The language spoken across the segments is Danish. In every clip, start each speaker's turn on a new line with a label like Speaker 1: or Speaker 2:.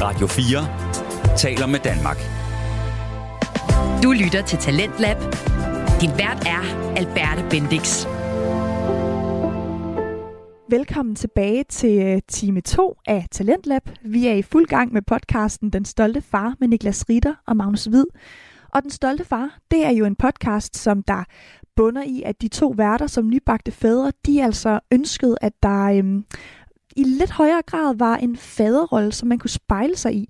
Speaker 1: Radio 4 taler med Danmark.
Speaker 2: Du lytter til Talentlab. Din vært er Alberte Bendix.
Speaker 3: Velkommen tilbage til øh, time 2 af Talentlab. Vi er i fuld gang med podcasten Den Stolte Far med Niklas Ritter og Magnus Hvid. Og Den Stolte Far, det er jo en podcast, som der bunder i, at de to værter som nybagte fædre, de altså ønskede, at der øhm, i lidt højere grad var en faderrolle, som man kunne spejle sig i.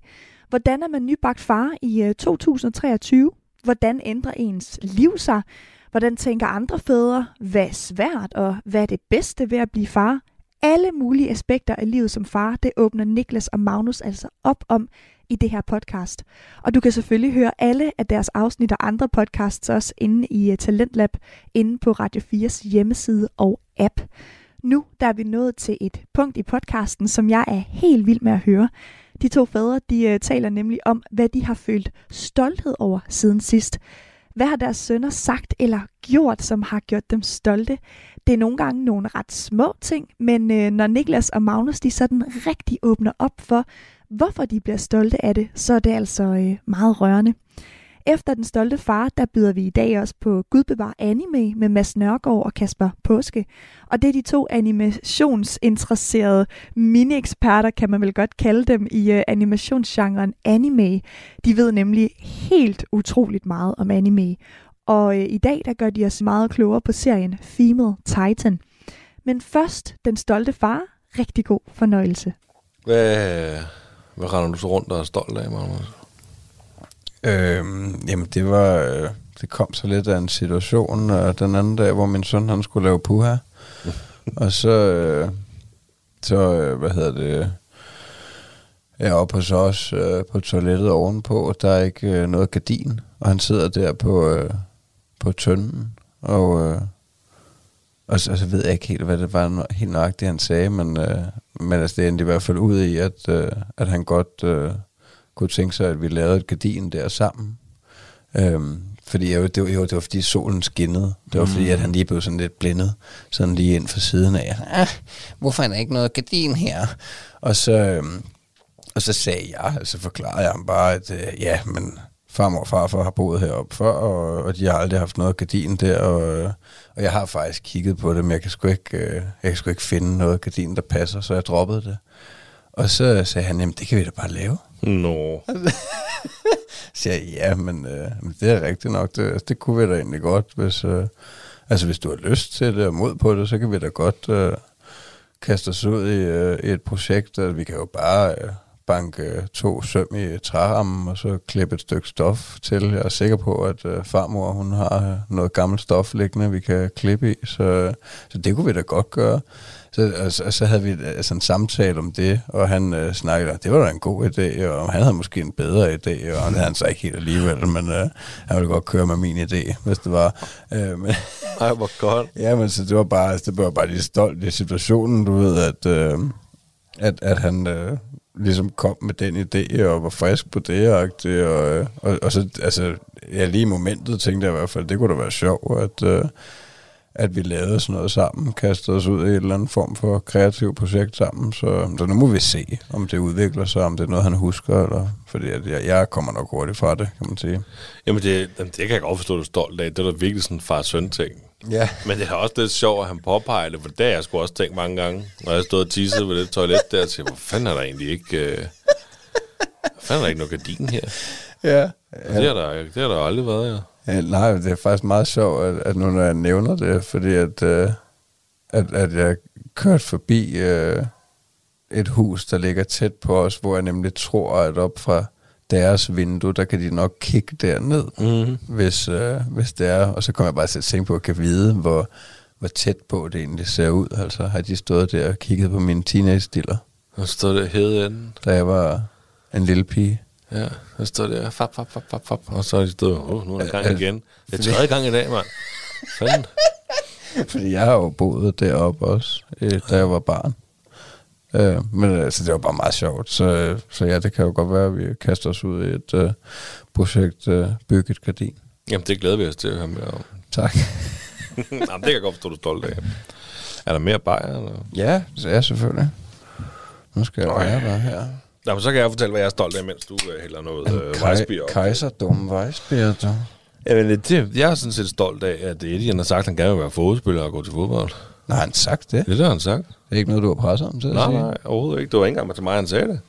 Speaker 3: Hvordan er man nybagt far i øh, 2023? Hvordan ændrer ens liv sig? Hvordan tænker andre fædre? Hvad er svært, og hvad er det bedste ved at blive far? Alle mulige aspekter af livet som far, det åbner Niklas og Magnus altså op om i det her podcast. Og du kan selvfølgelig høre alle af deres afsnit og andre podcasts også inde i øh, Talentlab, inde på Radio 4's hjemmeside og app. Nu der er vi nået til et punkt i podcasten, som jeg er helt vild med at høre. De to fædre de uh, taler nemlig om, hvad de har følt stolthed over siden sidst. Hvad har deres sønner sagt eller gjort, som har gjort dem stolte? Det er nogle gange nogle ret små ting, men øh, når Niklas og Magnus de sådan rigtig åbner op for, hvorfor de bliver stolte af det, så er det altså øh, meget rørende. Efter Den Stolte Far, der byder vi i dag også på Gudbevar Anime med Mads Nørgaard og Kasper Påske. Og det er de to animationsinteresserede mini-eksperter, kan man vel godt kalde dem, i uh, animationsgenren anime. De ved nemlig helt utroligt meget om anime. Og uh, i dag, der gør de os meget klogere på serien Female Titan. Men først, Den Stolte Far. Rigtig god fornøjelse.
Speaker 4: Hvad, hvad render du så rundt og er stolt af, Magnus?
Speaker 5: Øhm, jamen, det var... Øh, det kom så lidt af en situation øh, den anden dag, hvor min søn han skulle lave puha. og så... Øh, så, øh, hvad hedder det... Jeg er oppe hos os øh, på toilettet ovenpå, og der er ikke øh, noget gardin. Og han sidder der på, øh, på tønden, og... Øh, og så, og så ved jeg ikke helt, hvad det var helt det, han sagde, men, øh, men altså, det endte i hvert fald ud i, at, øh, at han godt øh, kunne tænke sig, at vi lavede et gardin der sammen. Øhm, fordi jo, det, var, jo, det var fordi solen skinnede. Det var mm. fordi, at han lige blev sådan lidt blindet, sådan lige ind for siden af. Ah, hvorfor er der ikke noget gardin her? Og så, øhm, og så sagde jeg, altså forklarede jeg ham bare, at øh, ja, men farmor og farfar har boet heroppe før, og, og de har aldrig haft noget gardin der, og, og jeg har faktisk kigget på det, men jeg kan sgu ikke, øh, jeg kan sgu ikke finde noget gardin, der passer, så jeg droppede det. Og så sagde han, jamen det kan vi da bare lave.
Speaker 4: Nå.
Speaker 5: så jeg, ja, men øh, det er rigtigt nok, det, altså, det kunne vi da egentlig godt, hvis, øh, altså hvis du har lyst til det og mod på det, så kan vi da godt øh, kaste os ud i, øh, i et projekt, og vi kan jo bare... Øh, banke to søm i trærammen, og så klippe et stykke stof til. Jeg er sikker på, at øh, farmor hun har øh, noget gammelt stof liggende, vi kan klippe i, så, så det kunne vi da godt gøre. Så, og, og så havde vi altså en samtale om det, og han øh, snakkede, det var da en god idé, og han havde måske en bedre idé, og det havde han så ikke helt alligevel, men øh, han ville godt køre med min idé, hvis det var. Øh, men,
Speaker 4: Ej, hvor godt.
Speaker 5: ja, men så det var bare, altså, det var bare lige stolt i situationen, du ved, at, øh, at, at han øh, ligesom kom med den idé, og var frisk på det, og, og, og, og så, altså, ja, lige i momentet tænkte jeg i hvert fald, det kunne da være sjovt, at, øh, at vi lavede sådan noget sammen, kastede os ud i et eller andet form for kreativt projekt sammen, så, så nu må vi se, om det udvikler sig, om det er noget, han husker, eller, fordi at jeg, jeg kommer nok hurtigt fra det, kan man sige.
Speaker 4: Jamen, det, det kan jeg godt forstå, at du er stolt af. Det er da virkelig sådan en far-søn ting.
Speaker 5: Ja.
Speaker 4: Men det er også lidt sjovt, at han påpeger det, for det har jeg sgu også tænkt mange gange, når jeg stod og tissede ved det toilet der, og tænkte, hvor fanden er der egentlig ikke... Øh, fanden er der ikke noget gardin her?
Speaker 5: Ja.
Speaker 4: Det har der, det har der aldrig været, ja.
Speaker 5: Ja. Nej, det er faktisk meget sjovt, at, at nu når jeg nævner det, fordi at, øh, at, at jeg kørte forbi øh, et hus, der ligger tæt på os, hvor jeg nemlig tror, at op fra deres vindue, der kan de nok kigge derned,
Speaker 4: Mm-hmm.
Speaker 5: hvis, øh, hvis det er. Og så kommer jeg bare til at tænke på, at jeg kan vide, hvor, hvor tæt på det egentlig ser ud. Altså har de stået der og kigget på mine teenage-stiller,
Speaker 4: Og står der hede enden.
Speaker 5: da jeg var en lille pige.
Speaker 4: Ja, så står der, fap, fap, fap, fap, fap. Og så er de stået, åh, oh, nu er der gang igen. Det er tredje gang i dag, mand. Fanden.
Speaker 5: Fordi jeg har jo boet deroppe også, øh, da jeg var barn. Øh, men altså, det var bare meget sjovt. Så, så ja, det kan jo godt være, at vi kaster os ud i et øh, projekt, øh, bygge et gardin.
Speaker 4: Jamen, det glæder vi os til at høre mere om.
Speaker 5: Tak.
Speaker 4: Jamen, det kan jeg godt forstå, du er stolt af. Er der mere bajer? Eller?
Speaker 5: ja, så ja, selvfølgelig. Nu skal jeg være der her.
Speaker 4: Nå, men så kan jeg fortælle, hvad jeg er stolt af, mens du øh, hælder noget øh, vejsbier op.
Speaker 5: Kejserdom Weissbier, du.
Speaker 4: Jamen, det, jeg er sådan set stolt af, at Eddie han har sagt, at han gerne vil være fodspiller og gå til fodbold.
Speaker 5: Nej, han har sagt det.
Speaker 4: Det det, han sagt.
Speaker 5: Det er ikke noget, du har presset ham til at
Speaker 4: Nej,
Speaker 5: sige.
Speaker 4: nej, overhovedet ikke. Det var ikke engang til mig, han sagde det.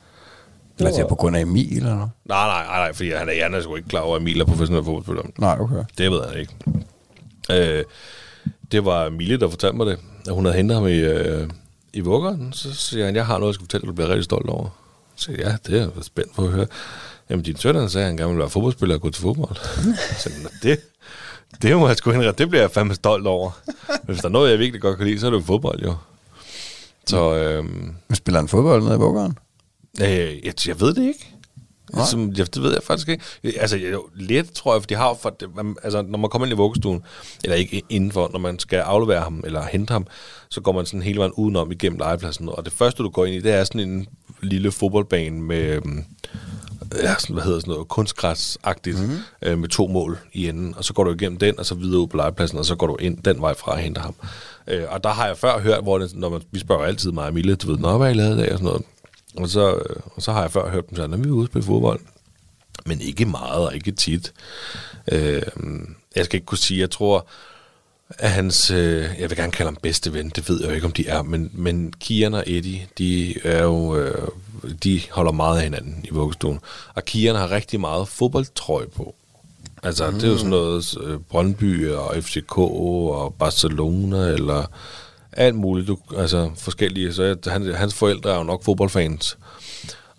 Speaker 5: Eller det er på grund af Emil, eller noget?
Speaker 4: Nej, nej, nej, nej fordi han er, han er sgu ikke klar over, at Emil er professionel fodboldspiller.
Speaker 5: Nej, okay.
Speaker 4: Det ved han ikke. Øh, det var Mille, der fortalte mig det. At hun havde hentet ham i, øh, i vuggeren. Så siger han, jeg har noget, jeg skal fortælle, du bliver rigtig stolt over. Så ja, det er jeg spændt på at høre. Jamen, din søn han sagde, at han gerne ville være fodboldspiller og gå til fodbold. så siger, "Nå, det, det må jeg sgu indrette. Det bliver jeg fandme stolt over. Men hvis der er noget, jeg virkelig godt kan lide, så er det fodbold, jo. Så øh,
Speaker 5: Men Spiller han fodbold nede i Vuggeren?
Speaker 4: Øh, jeg, jeg ved det ikke. Som, jeg, det ved jeg faktisk ikke. Altså, jeg, lidt tror jeg, for de har jo for, man, altså, når man kommer ind i vuggestuen, eller ikke indenfor, når man skal aflevere ham, eller hente ham, så går man sådan hele vejen udenom igennem legepladsen. Og det første, du går ind i, det er sådan en lille fodboldbane med, øhm, ja, sådan, hvad hedder sådan noget, kunstgræsagtigt, mm. øh, med to mål i enden. Og så går du igennem den, og så videre ud på legepladsen, og så går du ind den vej fra og henter ham. Øh, og der har jeg før hørt, hvor det, når man, vi spørger altid mig og Mille, du ved, nå, hvad har I lavet i dag, og sådan noget. Og så, øh, og så har jeg før hørt dem sige, at vi er ude og spille fodbold. Men ikke meget, og ikke tit. Øh, jeg skal ikke kunne sige, jeg tror, at hans, øh, jeg vil gerne kalde ham bedste ven, det ved jeg jo ikke, om de er, men, men Kian og Eddie, de er jo, øh, de holder meget af hinanden i vuggestuen. Og Kian har rigtig meget fodboldtrøje på. Altså, mm. det er jo sådan noget øh, Brøndby og FCK og Barcelona, eller alt muligt, du, altså forskellige. Så jeg, han, hans forældre er jo nok fodboldfans.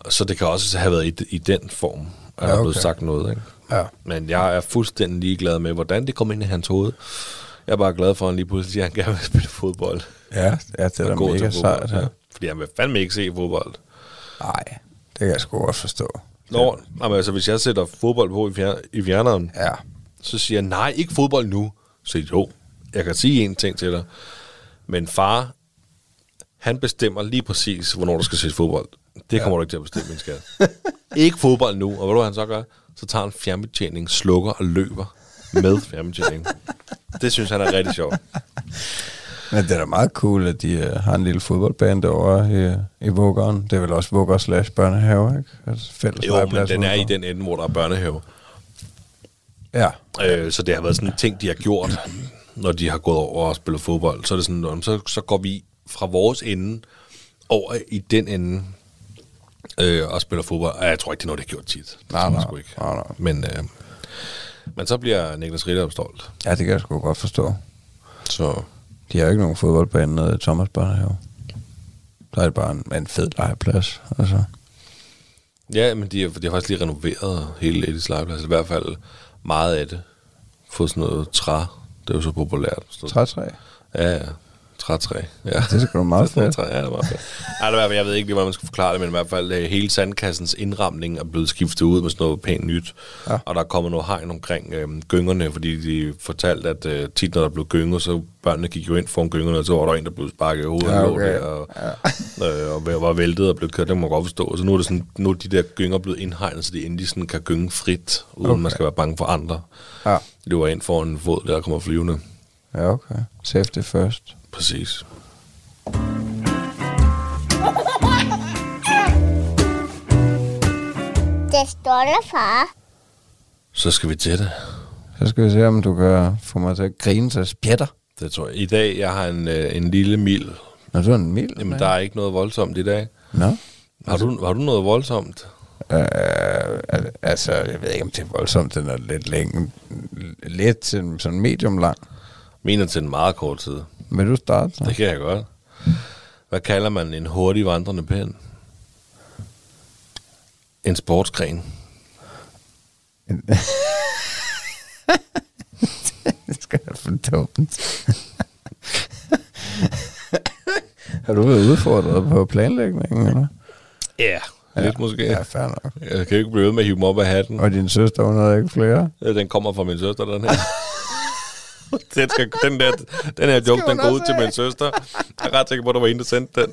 Speaker 4: Så det kan også have været i, i den form, at ja,
Speaker 5: Ja,
Speaker 4: der er blevet
Speaker 5: okay.
Speaker 4: sagt noget. Ikke?
Speaker 5: Ja.
Speaker 4: Men jeg er fuldstændig ligeglad med, hvordan det kom ind i hans hoved. Jeg er bare glad for, at han lige pludselig siger, at han gerne vil spille fodbold.
Speaker 5: Ja, ja det er da mega sejt. Ja.
Speaker 4: Fordi han vil fandme ikke se fodbold.
Speaker 5: Nej, det kan jeg sgu godt forstå.
Speaker 4: Nå, jamen, altså, hvis jeg sætter fodbold på i, fjer- i fjerneren,
Speaker 5: Ja.
Speaker 4: så siger jeg, nej, ikke fodbold nu. Så jo, jeg kan sige en ting til dig. Men far, han bestemmer lige præcis, hvornår der skal ses fodbold. Det kommer du ikke til at bestemme, min skat. ikke fodbold nu. Og ved du, hvad han så gør? Så tager han fjernbetjening, slukker og løber med fjernbetjening. Det synes han er rigtig sjovt.
Speaker 5: Men det er da meget cool, at de uh, har en lille fodboldbane derovre i, i Vuggeren. Det er vel også Vugger slash børnehave, ikke? Altså fælles
Speaker 4: Jo, men den er i den ende, hvor der er børnehave.
Speaker 5: Ja.
Speaker 4: Øh, så det har været sådan en ting, de har gjort, når de har gået over og spillet fodbold. Så er det sådan, "Nå, men så, så går vi fra vores ende over i den ende øh, og spiller fodbold. Ej, Jeg tror ikke, det er noget, de har gjort tit. Det
Speaker 5: Nej, nej.
Speaker 4: sgu ikke.
Speaker 5: Nej, nej.
Speaker 4: Men, øh, men så bliver Niklas Ritter stolt.
Speaker 5: ja, det kan jeg sgu godt forstå.
Speaker 4: Så
Speaker 5: De har jo ikke nogen fodboldbane nede i Thomas Børnehave. Så er det bare en, en fed legeplads. Altså.
Speaker 4: ja, men de har, de har faktisk lige renoveret hele Edis legeplads. I hvert fald meget af det. Fået sådan noget træ. Det er jo så populært. Noget-
Speaker 5: Trætræ.
Speaker 4: Ja, ja. Trætræ. Ja.
Speaker 5: Det er sgu meget fedt.
Speaker 4: Træ, ja, det meget fedt. Ej, det fald- jeg ved ikke lige, hvordan man skal forklare det, men i hvert fald øh, hele sandkassens indramning er blevet skiftet ud med sådan noget pænt nyt.
Speaker 5: Ja.
Speaker 4: Og der er kommet noget hegn omkring øh, gyngerne, fordi de fortalte, at øh, tit når der blev gynget, så børnene gik jo ind foran gyngerne, og så var der en, der blev sparket i hovedet
Speaker 5: Ja,
Speaker 4: og,
Speaker 5: okay.
Speaker 4: der, og, øh, og var væltet og blev kørt. Det må man godt forstå. Så nu er, det sådan, nu er de der gynger blevet indhegnet, så de endelig sådan kan gynge frit, uden
Speaker 5: Okay.
Speaker 4: man skal være bange for andre.
Speaker 5: Ja.
Speaker 4: Løber ind foran en fod, der kommer flyvende.
Speaker 5: Ja, okay. Safety first.
Speaker 4: Præcis.
Speaker 6: Det står der, far.
Speaker 4: Så skal vi til det.
Speaker 5: Så skal vi se, om du kan få mig til at grine sig spjætter.
Speaker 4: Det tror jeg. I dag, jeg har en, øh, en lille mil.
Speaker 5: Når du er en mild.
Speaker 4: Jamen, der er ikke noget voldsomt i dag.
Speaker 5: Nå.
Speaker 4: Har du, har du noget voldsomt?
Speaker 5: Øh, al- altså, jeg ved ikke, om det er voldsomt. Den er lidt længe. Lidt til sådan medium lang.
Speaker 4: Mener til en meget kort tid.
Speaker 5: Vil du starte? Så?
Speaker 4: Det kan jeg godt. Hvad kalder man en hurtig vandrende pind? En sportsgren.
Speaker 5: det skal være for dumt. har du været udfordret på planlægningen, eller?
Speaker 4: Ja, yeah. lidt måske.
Speaker 5: Ja, fair nok.
Speaker 4: Jeg kan jo ikke blive ved med at hive mig op af hatten.
Speaker 5: Og din søster, hun havde ikke flere?
Speaker 4: Ja, Den kommer fra min søster, den her. den, skal, den, der, den her joke, den går ud til min søster. Jeg er ret sikker på, at der var en, der sendte den.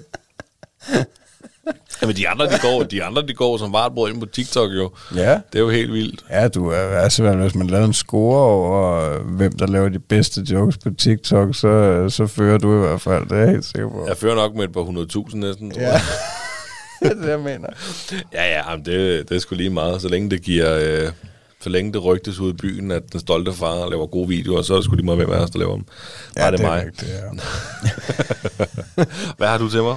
Speaker 4: Jamen, de andre, de går, de andre, de går som vartbrød ind på TikTok, jo.
Speaker 5: Ja.
Speaker 4: Det er jo helt vildt.
Speaker 5: Ja, du er altså, hvis man laver en score over, hvem der laver de bedste jokes på TikTok, så, så fører du i hvert fald. Det er jeg helt sikker på.
Speaker 4: Jeg fører nok med et par hundredtusind næsten, tror
Speaker 5: Ja.
Speaker 4: jeg.
Speaker 5: det er det, jeg mener.
Speaker 4: Ja, ja, jamen det, det er sgu lige meget. Så længe det giver... Øh, så længe det rygtes ud i byen, at den stolte far laver gode videoer, så er det sgu lige meget, hvem af os, der laver dem. Bare ja, det, er mig.
Speaker 5: Rigtigt, ja.
Speaker 4: Hvad har du til mig?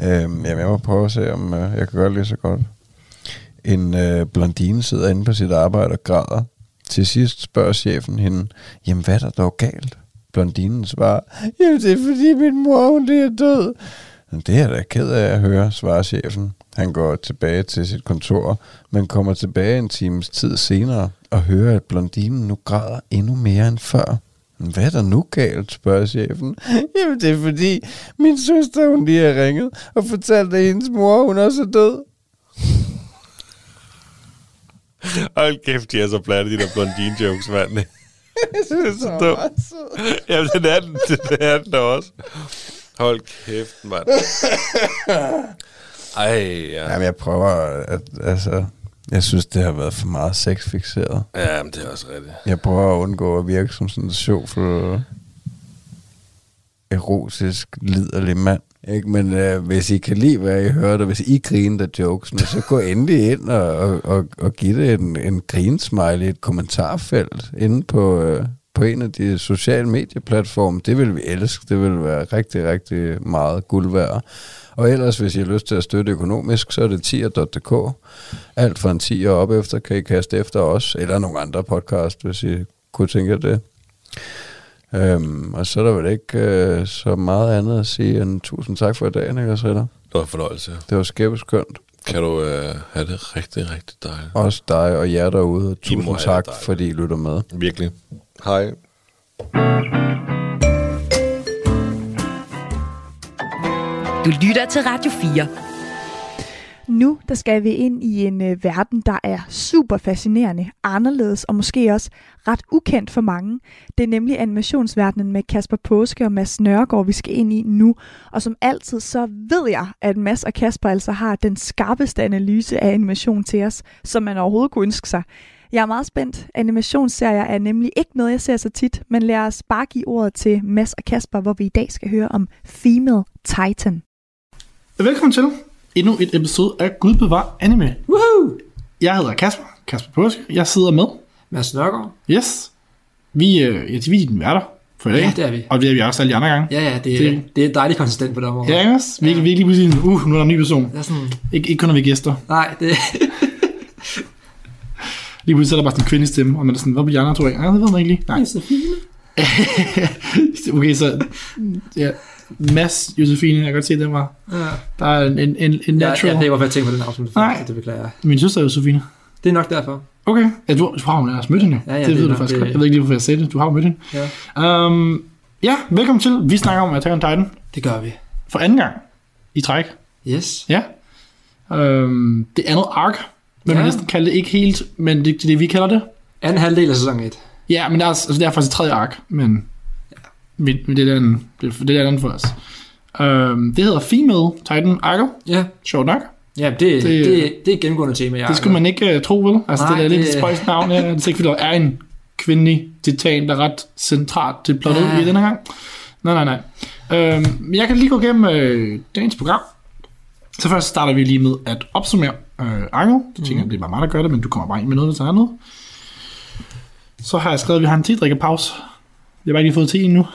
Speaker 5: Øhm, jamen, jeg må prøve at se, om øh, jeg kan gøre det lige så godt. En øh, blondine sidder inde på sit arbejde og græder. Til sidst spørger chefen hende, jamen hvad er der dog galt? Blondinen svarer, jamen det er fordi min mor, hun lige er død. "Men Det er da ked af at høre, svarer chefen. Han går tilbage til sit kontor, men kommer tilbage en times tid senere og hører, at blondinen nu græder endnu mere end før. "Men Hvad er der nu galt, spørger chefen. Jamen det er fordi, min søster hun lige har ringet og fortalt, at hendes mor hun også er død.
Speaker 4: Hold kæft, de er så platte, de der blondine jokes, mand.
Speaker 5: Jeg synes,
Speaker 4: så dum. Jamen, det er den, det er den også. Hold kæft, mand. Ej, ja.
Speaker 5: Jamen jeg prøver at, altså, jeg synes, det har været for meget sexfixeret.
Speaker 4: Ja, men det er også rigtigt.
Speaker 5: Jeg prøver at undgå at virke som sådan en sjovfuld, erotisk, liderlig mand. Ikke? Men øh, hvis I kan lide, hvad I hørte, og hvis I griner af jokesene, så gå endelig ind og, og, og, og giv det en, en grinsmiley i et kommentarfelt inde på, øh, på en af de sociale medieplatforme. Det vil vi elske. Det vil være rigtig, rigtig meget guld værd. Og ellers, hvis I har lyst til at støtte økonomisk, så er det tier.dk. Alt fra en 10 og op efter kan I kaste efter os, eller nogle andre podcast, hvis I kunne tænke jer det. Øhm, og så er der vel ikke øh, så meget andet at sige end tusind tak for i dag, Niklas Ritter.
Speaker 4: Det var en fornøjelse.
Speaker 5: Det var skæbeskønt.
Speaker 4: Kan du øh, have det rigtig, rigtig dejligt.
Speaker 5: Også dig og jer derude. og Tusind tak, fordi I lytter med.
Speaker 4: Virkelig. Hej.
Speaker 2: Du lytter til Radio 4.
Speaker 3: Nu der skal vi ind i en øh, verden, der er super fascinerende, anderledes og måske også ret ukendt for mange. Det er nemlig animationsverdenen med Kasper Påske og Mads Nørgaard, vi skal ind i nu. Og som altid, så ved jeg, at Mads og Kasper altså har den skarpeste analyse af animation til os, som man overhovedet kunne ønske sig. Jeg er meget spændt. Animationsserier er nemlig ikke noget, jeg ser så tit, men lad os bare give ordet til Mads og Kasper, hvor vi i dag skal høre om Female Titan.
Speaker 7: Velkommen til endnu et episode af Gud bevar anime. Woohoo! Jeg hedder Kasper, Kasper Påske. Jeg sidder med.
Speaker 8: Mads Nørgaard.
Speaker 7: Yes. Vi, øh, ja, vi er dine værter for i dag.
Speaker 8: Ja, det er vi.
Speaker 7: Og det er vi også alle de andre gange.
Speaker 8: Ja, ja, det,
Speaker 7: Det-
Speaker 8: det, det er dejligt konsistent på det område.
Speaker 7: Ja, ikke også? Vi, ja. vi er lige pludselig, uh, nu er der en ny person.
Speaker 8: Det er sådan,
Speaker 7: Ikke, ikke kun når vi er gæster.
Speaker 8: nej, det,
Speaker 7: Lige pludselig er der bare sådan en kvindelig stemme, og man er sådan, hvad bliver de andre to af? Ja, det ved man ikke lige. Nej.
Speaker 8: Josefine.
Speaker 7: okay, så ja, Mads Josefine, jeg kan godt se, det var,
Speaker 8: Ja.
Speaker 7: der er en, en, en, en
Speaker 8: Jeg, jeg
Speaker 7: natural.
Speaker 8: ved ikke, hvorfor jeg tænker på den det
Speaker 7: Nej.
Speaker 8: det beklager jeg.
Speaker 7: Min søster er Josefine.
Speaker 8: Det er nok derfor.
Speaker 7: Okay. Ja, du, du har jo nærmest mødt hende.
Speaker 8: Ja, ja,
Speaker 7: det,
Speaker 8: det
Speaker 7: ved du faktisk
Speaker 8: det-
Speaker 7: godt. Jeg ved ikke lige, hvorfor jeg sagde det. Du har jo mødt hende.
Speaker 8: Ja.
Speaker 7: Um, ja, velkommen til. Vi snakker om Attack on Titan
Speaker 8: Det gør vi.
Speaker 7: for anden gang i træk.
Speaker 8: Yes.
Speaker 7: Ja. Um, det andet ark, vil ja. man næsten kalde det. Ikke helt, men det er det, vi kalder det.
Speaker 8: Anden halvdel af sæson 1.
Speaker 7: Ja, men det er, altså, det er faktisk tredje ark, men, men, men det er den, det, det er den for os. Um, det hedder Female Titan Argo.
Speaker 8: Ja.
Speaker 7: Sjovt nok.
Speaker 8: Ja, det,
Speaker 7: Det-
Speaker 8: det, det, det er et gennemgående tema, jeg
Speaker 7: Det skulle man ikke uh, tro, vel? Altså,
Speaker 8: Nej,
Speaker 7: det er lidt et
Speaker 8: det-
Speaker 7: spøjs navn. Ja. Det er ikke, fordi der er en kvindelig titan, der er ret centralt til plottet
Speaker 8: Ja.
Speaker 7: i denne gang. Nej, nej, nej. Øhm, jeg kan lige gå igennem øh, dagens program. Så først starter vi lige med at opsummere øh, Argo. Så tænker jeg, det er bare mig, der gør det, men du kommer bare ind med noget, der er noget. Så har jeg skrevet, at vi har en tidrikkepause. Jeg har bare ikke lige fået te endnu.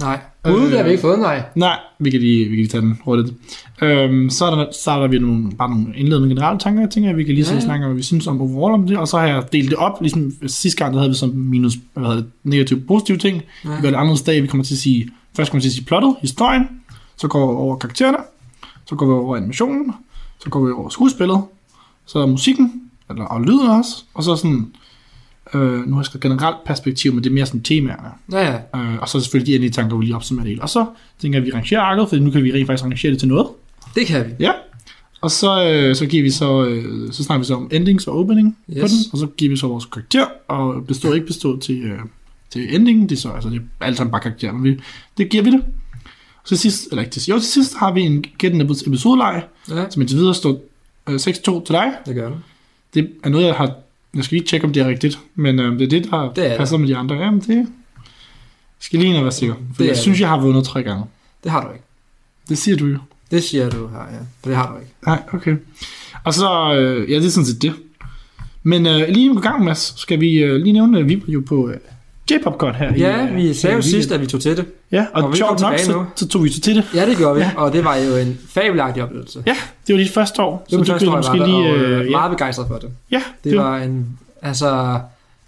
Speaker 8: Nej. Gud, det har vi ikke fået, nej.
Speaker 7: Nej, vi kan lige, vi kan lige tage den hurtigt. Øhm, så er der, starter vi nogle, bare nogle indledende generelle tanker, jeg tænker, at vi kan lige
Speaker 8: Ja,
Speaker 7: ja.
Speaker 8: ja.
Speaker 7: snakke om, hvad vi synes om overall om det, og så har jeg delt det op, ligesom sidste gang, der havde vi som minus, hvad hedder det, negative, positive ting. Ja. Vi gør det anderledes dag, vi kommer til at sige, først kommer vi til at sige plottet, historien, så går vi over karaktererne, så går vi over animationen, så går vi over skuespillet, så er musikken, eller, og lyden også, og så sådan, øh, nu har jeg skrevet generelt perspektiv, men det er mere sådan temaerne.
Speaker 8: Ja, ja.
Speaker 7: Øh, og så selvfølgelig de endelige tanker, vi lige opsummerer det hele. Og så tænker jeg, at vi rangerer arket, for nu kan vi rent faktisk rangere det til noget.
Speaker 8: Det kan vi.
Speaker 7: Ja. Og så, øh, så giver vi så, øh, så snakker vi så om endings og opening yes. på den, og så giver vi så vores karakter, og består og ikke består til, øh, til endingen, det er så, altså det er alt sammen bare karakter, men vi, det giver vi det. Så sidst, eller ikke til, jo, til sidst har vi en Get an episodeleje,
Speaker 8: Ja,
Speaker 7: som indtil videre står øh, 6-2 til dig.
Speaker 8: det gør det.
Speaker 7: Det er noget, jeg har, jeg skal lige tjekke, om det er rigtigt, men øh, det er det, der
Speaker 8: Det er det.
Speaker 7: passer med de andre. Jamen, det skal lige være sikker, for
Speaker 8: Det
Speaker 7: jeg synes,
Speaker 8: det.
Speaker 7: jeg har vundet tre gange.
Speaker 8: Det har du ikke.
Speaker 7: Det siger du jo.
Speaker 8: Det siger du her, ja. For det har du ikke.
Speaker 7: Nej, okay. Og så, øh, ja, det er sådan set det. Men øh, lige i gang, Mads, skal vi øh, lige nævne, at vi var jo på øh, J-Popcon her. i,
Speaker 8: Ja,
Speaker 7: øh,
Speaker 8: vi sagde jo
Speaker 7: i
Speaker 8: sidst, at vi tog til det.
Speaker 7: Ja, og,
Speaker 8: og
Speaker 7: sjovt nok, så, så tog vi så til det.
Speaker 8: Ja, det gjorde vi,
Speaker 7: Ja.
Speaker 8: og det var jo en fabelagtig oplevelse.
Speaker 7: Ja, det var dit første år,
Speaker 8: det var
Speaker 7: så du
Speaker 8: var
Speaker 7: måske lige...
Speaker 8: og
Speaker 7: Øh,
Speaker 8: øh,
Speaker 7: ja,
Speaker 8: meget begejstret for det.
Speaker 7: ja,
Speaker 8: Det var en, altså,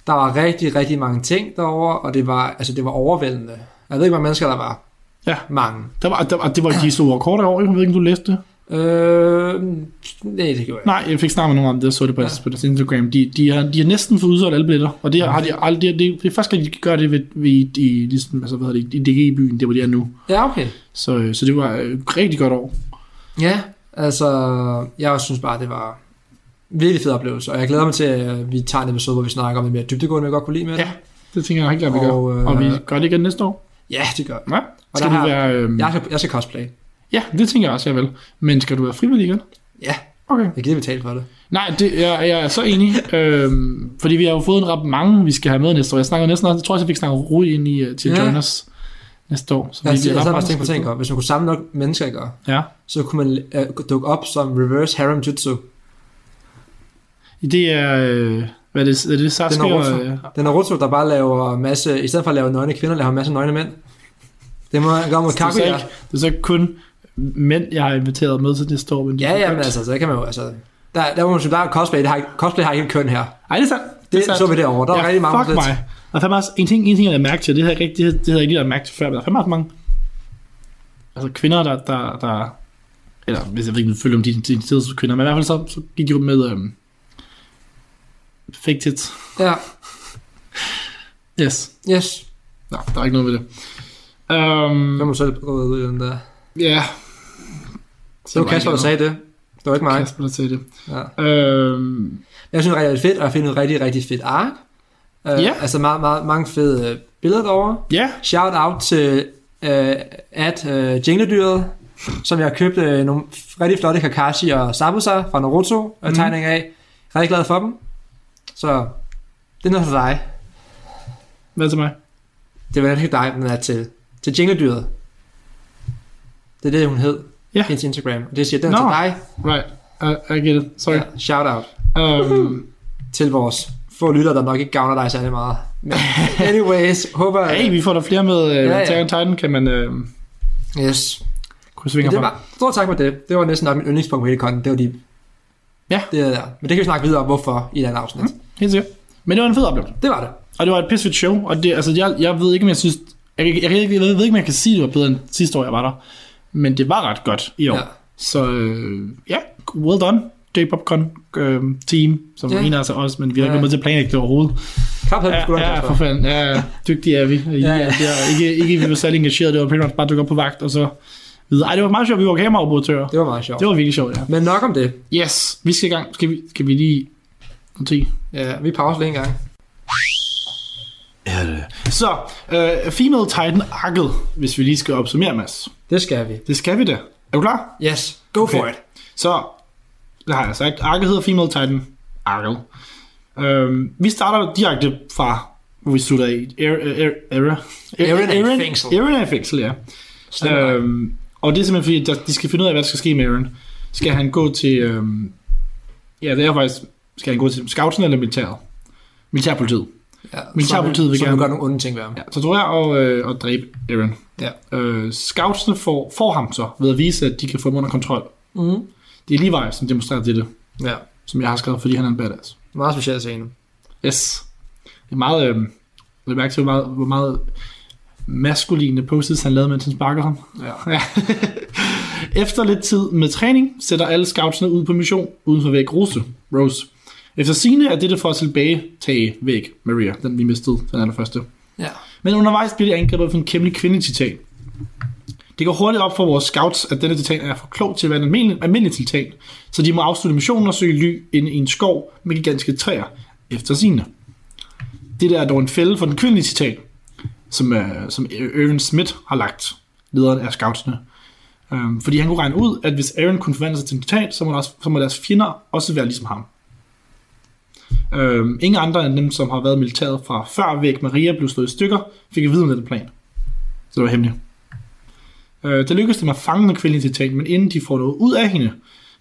Speaker 8: der var rigtig, rigtig mange ting derovre, og det var, altså, det var overvældende. Jeg ved ikke, hvor mange mennesker der var.
Speaker 7: Ja.
Speaker 8: Mange.
Speaker 7: Der var, der, var- det var de store kort år, jeg ved ikke, om du læste det.
Speaker 8: Øh, nej, det gjorde jeg.
Speaker 7: Nej, jeg fik snakket med nogen om det, jeg så det på, ja. På deres Instagram. De, de, har, de har næsten fået udsolgt alle billetter, og det har de aldrig, det, det, det er første gang, de gør det ved, ved i, ligesom, altså, hvad hedder det, i DG-byen, det var de er nu.
Speaker 8: Ja, okay.
Speaker 7: Så, øh, så det var et rigtig godt år.
Speaker 8: Ja, altså, jeg synes bare, det var virkelig fed oplevelse, og jeg glæder mig til, at vi tager en episode, hvor vi snakker om det mere dybdegående, jeg godt kunne lide med det.
Speaker 7: Ja, det tænker jeg helt klart, vi.
Speaker 8: Og, øh,
Speaker 7: og vi gør det igen næste år.
Speaker 8: Ja, det gør.
Speaker 7: Ja, skal
Speaker 8: der
Speaker 7: du
Speaker 8: har-
Speaker 7: være... Øh,
Speaker 8: Jeg skal, jeg skal cosplay.
Speaker 7: Ja, det tænker jeg også, jeg vil. Men skal du være frivillig igen?
Speaker 8: Ja,
Speaker 7: Okay.
Speaker 8: jeg gider betale for det.
Speaker 7: Nej, det, jeg, jeg er så enig. øhm, fordi vi har jo fået en ret mange, vi skal have med næste år. Jeg snakker næsten også, jeg tror også, jeg fik snakket Rui ind i, øh, til
Speaker 8: Ja.
Speaker 7: ja. join us næste år. Så
Speaker 8: jeg, jeg,
Speaker 7: ret
Speaker 8: jeg
Speaker 7: mange,
Speaker 8: også tænkt på op. Hvis man kunne samle nok mennesker, ikke?
Speaker 7: Ja.
Speaker 8: så kunne man uh, dukke op som reverse harem jutsu.
Speaker 7: Det er... Øh, hvad er det? Er det Sasuke?
Speaker 8: Den er Naruto.
Speaker 7: og, øh,
Speaker 8: Den Naruto, der bare laver masse, i stedet for at lave nøgne kvinder, laver masse nøgne mænd. Det må gøre mod
Speaker 7: det, er
Speaker 8: Kaguya.
Speaker 7: det er så ikke kun mænd, jeg har inviteret med til næste år. Men
Speaker 8: Ja, ja, men altså, så kan man jo, altså, der, der sige, der er cosplay, det har, cosplay har ikke køn her.
Speaker 7: Ej, det er sandt.
Speaker 8: Det,
Speaker 7: er sandt.
Speaker 8: så vi derovre. Der var
Speaker 7: ja,
Speaker 8: rigtig mange
Speaker 7: fuck mig. Der er fandme også en ting, en ting, jeg har mærket til, det havde jeg ikke, det, havde- det havde jeg ikke lige lagt mærke til før, men der er fandme også mange altså kvinder, der, der, der eller hvis jeg ved ikke, følger om de de de kvinder, men i hvert fald så, så gik de jo med øhm, fake tits.
Speaker 8: Ja,
Speaker 7: Yes.
Speaker 8: yes.
Speaker 7: Nå, der er ikke noget ved det. Um,
Speaker 8: Jeg må selv ud i den der.
Speaker 7: ja.
Speaker 8: Det var Kasper, der sagde det. Det var ikke mig.
Speaker 7: Kasper, der sagde det.
Speaker 8: Ja.
Speaker 7: Øhm,
Speaker 8: Jeg synes, det er fedt, og jeg finder et rigtig, rigtig fedt ark. Uh,
Speaker 7: Ja.
Speaker 8: Altså meget, meget, mange fede øh, billeder derovre.
Speaker 7: ja,
Speaker 8: Shout out til uh, at uh, Jingledyret, som jeg købte uh, nogle rigtig flotte Kakashi og Sabusa fra Naruto mm.
Speaker 7: Mhm.
Speaker 8: tegning af. Rigtig glad for dem. Så det er noget for dig.
Speaker 7: hvad til mig?
Speaker 8: Det var ikke dig, den er til, til Jingledyret. Det er det, hun hed.
Speaker 7: Ja.
Speaker 8: Hendes Instagram. Og det siger, den
Speaker 7: Nå.
Speaker 8: til dig.
Speaker 7: Right, I, I get it. Sorry.
Speaker 8: Ja, shout out
Speaker 7: Um,
Speaker 8: til vores få lyttere, der nok ikke gavner dig særlig meget. Men anyways, håber...
Speaker 7: hey, vi får der flere med uh,
Speaker 8: Ja, ja.
Speaker 7: Attack on Titan, kan man uh,
Speaker 8: Yes.
Speaker 7: krydse fingre
Speaker 8: det var, stor tak for det. Det var næsten nok min yndlingspunkt på hele konten. Det var de...
Speaker 7: Ja.
Speaker 8: Det er der. Men det kan vi snakke videre om, hvorfor i et andet afsnit. Mm.
Speaker 7: Helt sikkert. Men det var en fed oplevelse.
Speaker 8: Det var det.
Speaker 7: Og det var et pissefedt show, og det, altså, jeg, jeg ved ikke, om jeg synes... Jeg, jeg, jeg, jeg, ved ikke, om jeg kan sige, det var bedre end sidste år, jeg var der. Men det var ret godt i år.
Speaker 8: Ja.
Speaker 7: Så øh, ja, well done, J-Popcon øh, team, som
Speaker 8: Ja.
Speaker 7: en af os også, men vi har ikke
Speaker 8: Ja.
Speaker 7: været med til at planlægge det overhovedet.
Speaker 8: Klap ja,
Speaker 7: Ja, ja, for fanden. Ja, ja, dygtige er vi. I,
Speaker 8: Ja,
Speaker 7: ja,
Speaker 8: ja.
Speaker 7: ja. Er, ikke, ikke vi var særlig engageret, det var primært bare at dukke op på vagt, og så videre. Ej, det var meget sjovt, vi var kameraoperatører.
Speaker 8: Det var meget sjovt.
Speaker 7: Det var virkelig sjovt, ja.
Speaker 8: Men nok om det.
Speaker 7: Yes, vi skal i gang. Skal vi, skal vi lige... Notere?
Speaker 8: Ja, vi pauser lige en gang.
Speaker 7: Så, øh, Female Titan Arket, hvis vi lige skal opsummere, Mads.
Speaker 8: Det skal vi.
Speaker 7: Det skal vi da. Er du klar?
Speaker 8: Yes, go okay. for it.
Speaker 7: Så, det har jeg sagt. Arket hedder Female Titan Arket. Øhm, vi starter direkte fra, hvor vi slutter i. Era. Era. Era.
Speaker 8: Er i fængsel.
Speaker 7: Eren er i fængsel, ja. Øhm, og det er simpelthen fordi, at de skal finde ud af, hvad der skal ske med Eren. Skal han gå til... Øhm, ja, det er faktisk... Skal han gå til scoutsen eller militæret? Militærpolitiet.
Speaker 8: Ja,
Speaker 7: Militærpolitiet vil
Speaker 8: så
Speaker 7: gerne-
Speaker 8: gøre nogle onde ting ved ham.
Speaker 7: Ja, torturere og, øh, og dræbe Eren.
Speaker 8: Ja.
Speaker 7: Øh, scoutsene får, får ham så ved at vise, at de kan få ham under kontrol.
Speaker 8: Mm.
Speaker 7: Det er Levi, som demonstrerer det,
Speaker 8: Ja,
Speaker 7: som jeg har skrevet, fordi han er en badass.
Speaker 8: meget speciel scene.
Speaker 7: Yes. Det er meget... Øh, jeg vil mærke til, hvor meget, hvor meget maskuline posts han lavede, mens han sparker ham.
Speaker 8: Ja.
Speaker 7: Ja. Efter lidt tid med træning, sætter alle scoutsene ud på mission uden for væk Rose. Rose. Efter sine er dette for at tilbagetage væk Maria, den vi mistede, den allerførste.
Speaker 8: Ja.
Speaker 7: Men undervejs bliver de angrebet for en kæmpe kvindetitan. Det går hurtigt op for vores scouts, at denne titan er for klog til at være en almindelig, almindelig titan, så de må afslutte missionen og søge ly inde i en skov med gigantiske træer, efter sine. Det der er dog en fælde for den kvindelige titan, som, uh, som Irvin Smith har lagt, lederen af scoutsene. Um, fordi han kunne regne ud, at hvis Aaron kunne forvandle sig til en titan, så må, deres, så må deres fjender også være ligesom ham. Øh, ingen andre end dem, som har været militæret fra før væk Maria blev slået i stykker, fik at vide om den plan. Så det var hemmeligt. Øh, det lykkes dem at fange den kvindelige titan, men inden de får noget ud af hende,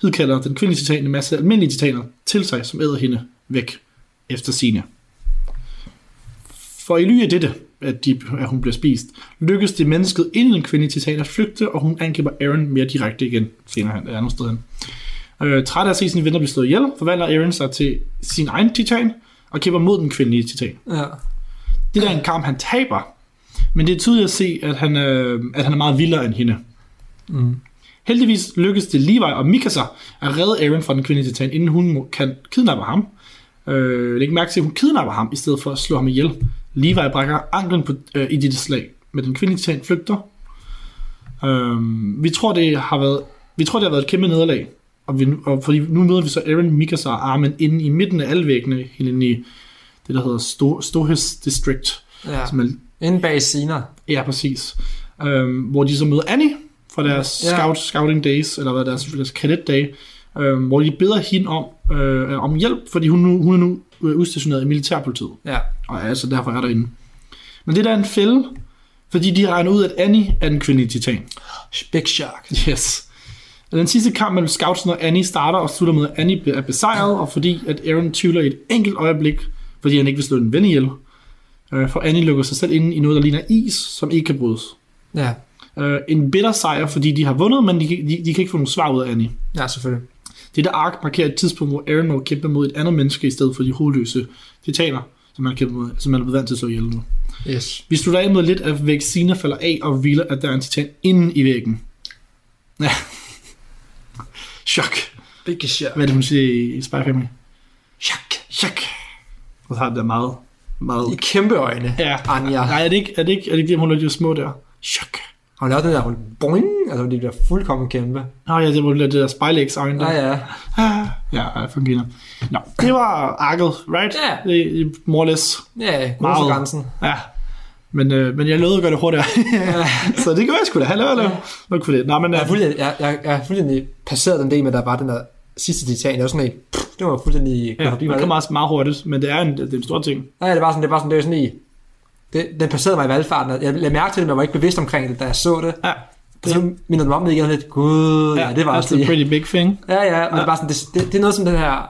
Speaker 7: hidkalder den kvindelige titan en masse almindelige titaner til sig, som æder hende væk efter sine. For i ly af dette, at, de, at hun bliver spist, lykkes det mennesket inden den kvindelige titan at flygte, og hun angriber Aaron mere direkte igen senere hen, andet sted. Øh, træt af at se sine venner blive slået ihjel, forvandler Aaron sig til sin egen titan, og kæmper mod den kvindelige titan.
Speaker 8: Ja.
Speaker 7: Det der er en kamp, han taber, men det er tydeligt at se, at han, øh, at han er meget vildere end hende.
Speaker 8: Mm.
Speaker 7: Heldigvis lykkes det Levi og Mikasa at redde Aaron fra den kvindelige titan, inden hun kan kidnappe ham. Øh, læg mærke til, at hun kidnapper ham, i stedet for at slå ham ihjel. Levi brækker anklen på, øh, i dette slag, men den kvindelige titan flygter. Øh, vi tror, det har været, vi tror, det har været et kæmpe nederlag. Og, vi, og fordi nu møder vi så Aaron, Mikasa og Armin inde i midten af alle væggene, helt inde i det, der hedder Sto- Stohis District.
Speaker 8: ja.
Speaker 7: Som er
Speaker 8: Inden bag scener.
Speaker 7: Ja, præcis. Øhm, hvor de så møder Annie fra deres
Speaker 8: Ja.
Speaker 7: scout, scouting days, eller hvad deres, deres cadet day, øhm, hvor de beder hende om, øh, om hjælp, fordi hun, nu, hun er nu øh, udstationeret i militærpolitiet,
Speaker 8: Ja.
Speaker 7: og altså derfor er derinde. Men det der er en fælde, fordi de har regnet ud, at Annie er den kvindelige titan.
Speaker 8: Big Shark.
Speaker 7: Yes. Og Den sidste kamp mellem Scoutsen og Annie starter og slutter med, at Annie er besejret, og fordi at Aaron tvivler i et enkelt øjeblik, fordi han ikke vil slå en ven ihjel. Øh, For Annie lukker sig selv inde i noget, der ligner is, som ikke kan brydes.
Speaker 8: Ja.
Speaker 7: Øh, en bitter sejr, fordi de har vundet, men de, kan- de, de kan ikke få nogen svar ud af Annie.
Speaker 8: Ja, selvfølgelig.
Speaker 7: Dette ark markerer et tidspunkt, hvor Aaron må kæmpe mod et andet menneske, i stedet for de hovedløse titaner, som man, kæmper mod, som man er blevet vant til at slå ihjel nu.
Speaker 8: Yes.
Speaker 7: Vi slutter af med lidt, at Vexina falder af og revealer, at der er en titan inde i væggen. Ja. Chok.
Speaker 8: Big Shark.
Speaker 7: Hvad er det, hun siger i Spy Family?
Speaker 8: Chok.
Speaker 7: Chok. Og så har det der meget, meget...
Speaker 8: I kæmpe øjne.
Speaker 7: Ja.
Speaker 8: Anja.
Speaker 7: Nej, er det ikke, er det ikke, er det ikke det, hun laver de små der? Chok.
Speaker 8: Har hun lavet den der, hun boing, altså de bliver fuldkommen kæmpe.
Speaker 7: Nå ja, det var det der spejlægs øjne der.
Speaker 8: Ja, ja.
Speaker 7: Ah, ja, ja, fungerer. Nå, det var arket, right?
Speaker 8: Ja.
Speaker 7: Er more or less.
Speaker 8: Ja,
Speaker 7: Meget.
Speaker 8: grænsen.
Speaker 7: Ja. Men, øh, men jeg lovede at gøre det hurtigere. så det gør jeg sgu da. Hallo, hallo. Nok for det. Nå, men,
Speaker 8: Jeg
Speaker 7: øh,
Speaker 8: har fuldstændig, jeg, jeg, jeg har fuldstændig passeret den del med, at der var den der sidste titan. Det var sådan en, pff, det var fuldstændig
Speaker 7: ja, det kommer også meget hurtigt, men det er en, det er en stor ting.
Speaker 8: Nej, det var sådan, det var sådan, det var sådan i, det, den passerede mig i valgfarten. Jeg lagde mærke til det, men jeg var ikke bevidst omkring det, da jeg så det.
Speaker 7: Ja,
Speaker 8: Og så mindede mig om det igen lidt, gud, ja, det var også det.
Speaker 7: pretty big thing.
Speaker 8: Ja, ja, og
Speaker 7: Ja.
Speaker 8: det, er bare sådan, det, det, det, er noget, som den her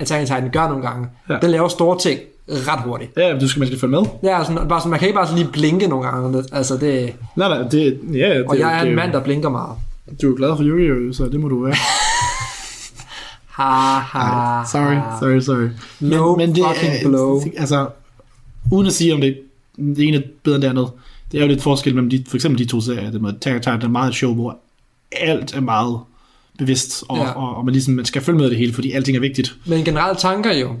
Speaker 8: Attack on Titan gør nogle gange.
Speaker 7: Ja.
Speaker 8: Den laver store ting ret hurtigt.
Speaker 7: Ja, du skal, man skal følge med.
Speaker 8: Ja, sådan, bare sådan, man kan ikke bare sådan lige blinke nogle gange. Altså, det,
Speaker 7: Nej, nej, det, ja, det,
Speaker 8: og jeg er
Speaker 7: det,
Speaker 8: en mand, der blinker meget.
Speaker 7: Du er glad for Yu-Gi-Oh! så det må du være.
Speaker 8: Ha, ha,
Speaker 7: Ej, sorry, sorry, sorry.
Speaker 8: No fucking blow.
Speaker 7: Altså, uden at sige, om det, det ene er bedre end det andet, det er jo lidt forskel mellem de, for eksempel de to serier. Det med Attack Titan er meget et show, hvor alt er meget bevidst, og,
Speaker 8: Ja.
Speaker 7: og, og man, ligesom, man skal følge med det hele, fordi alting er vigtigt.
Speaker 8: Men generelle tanker jo.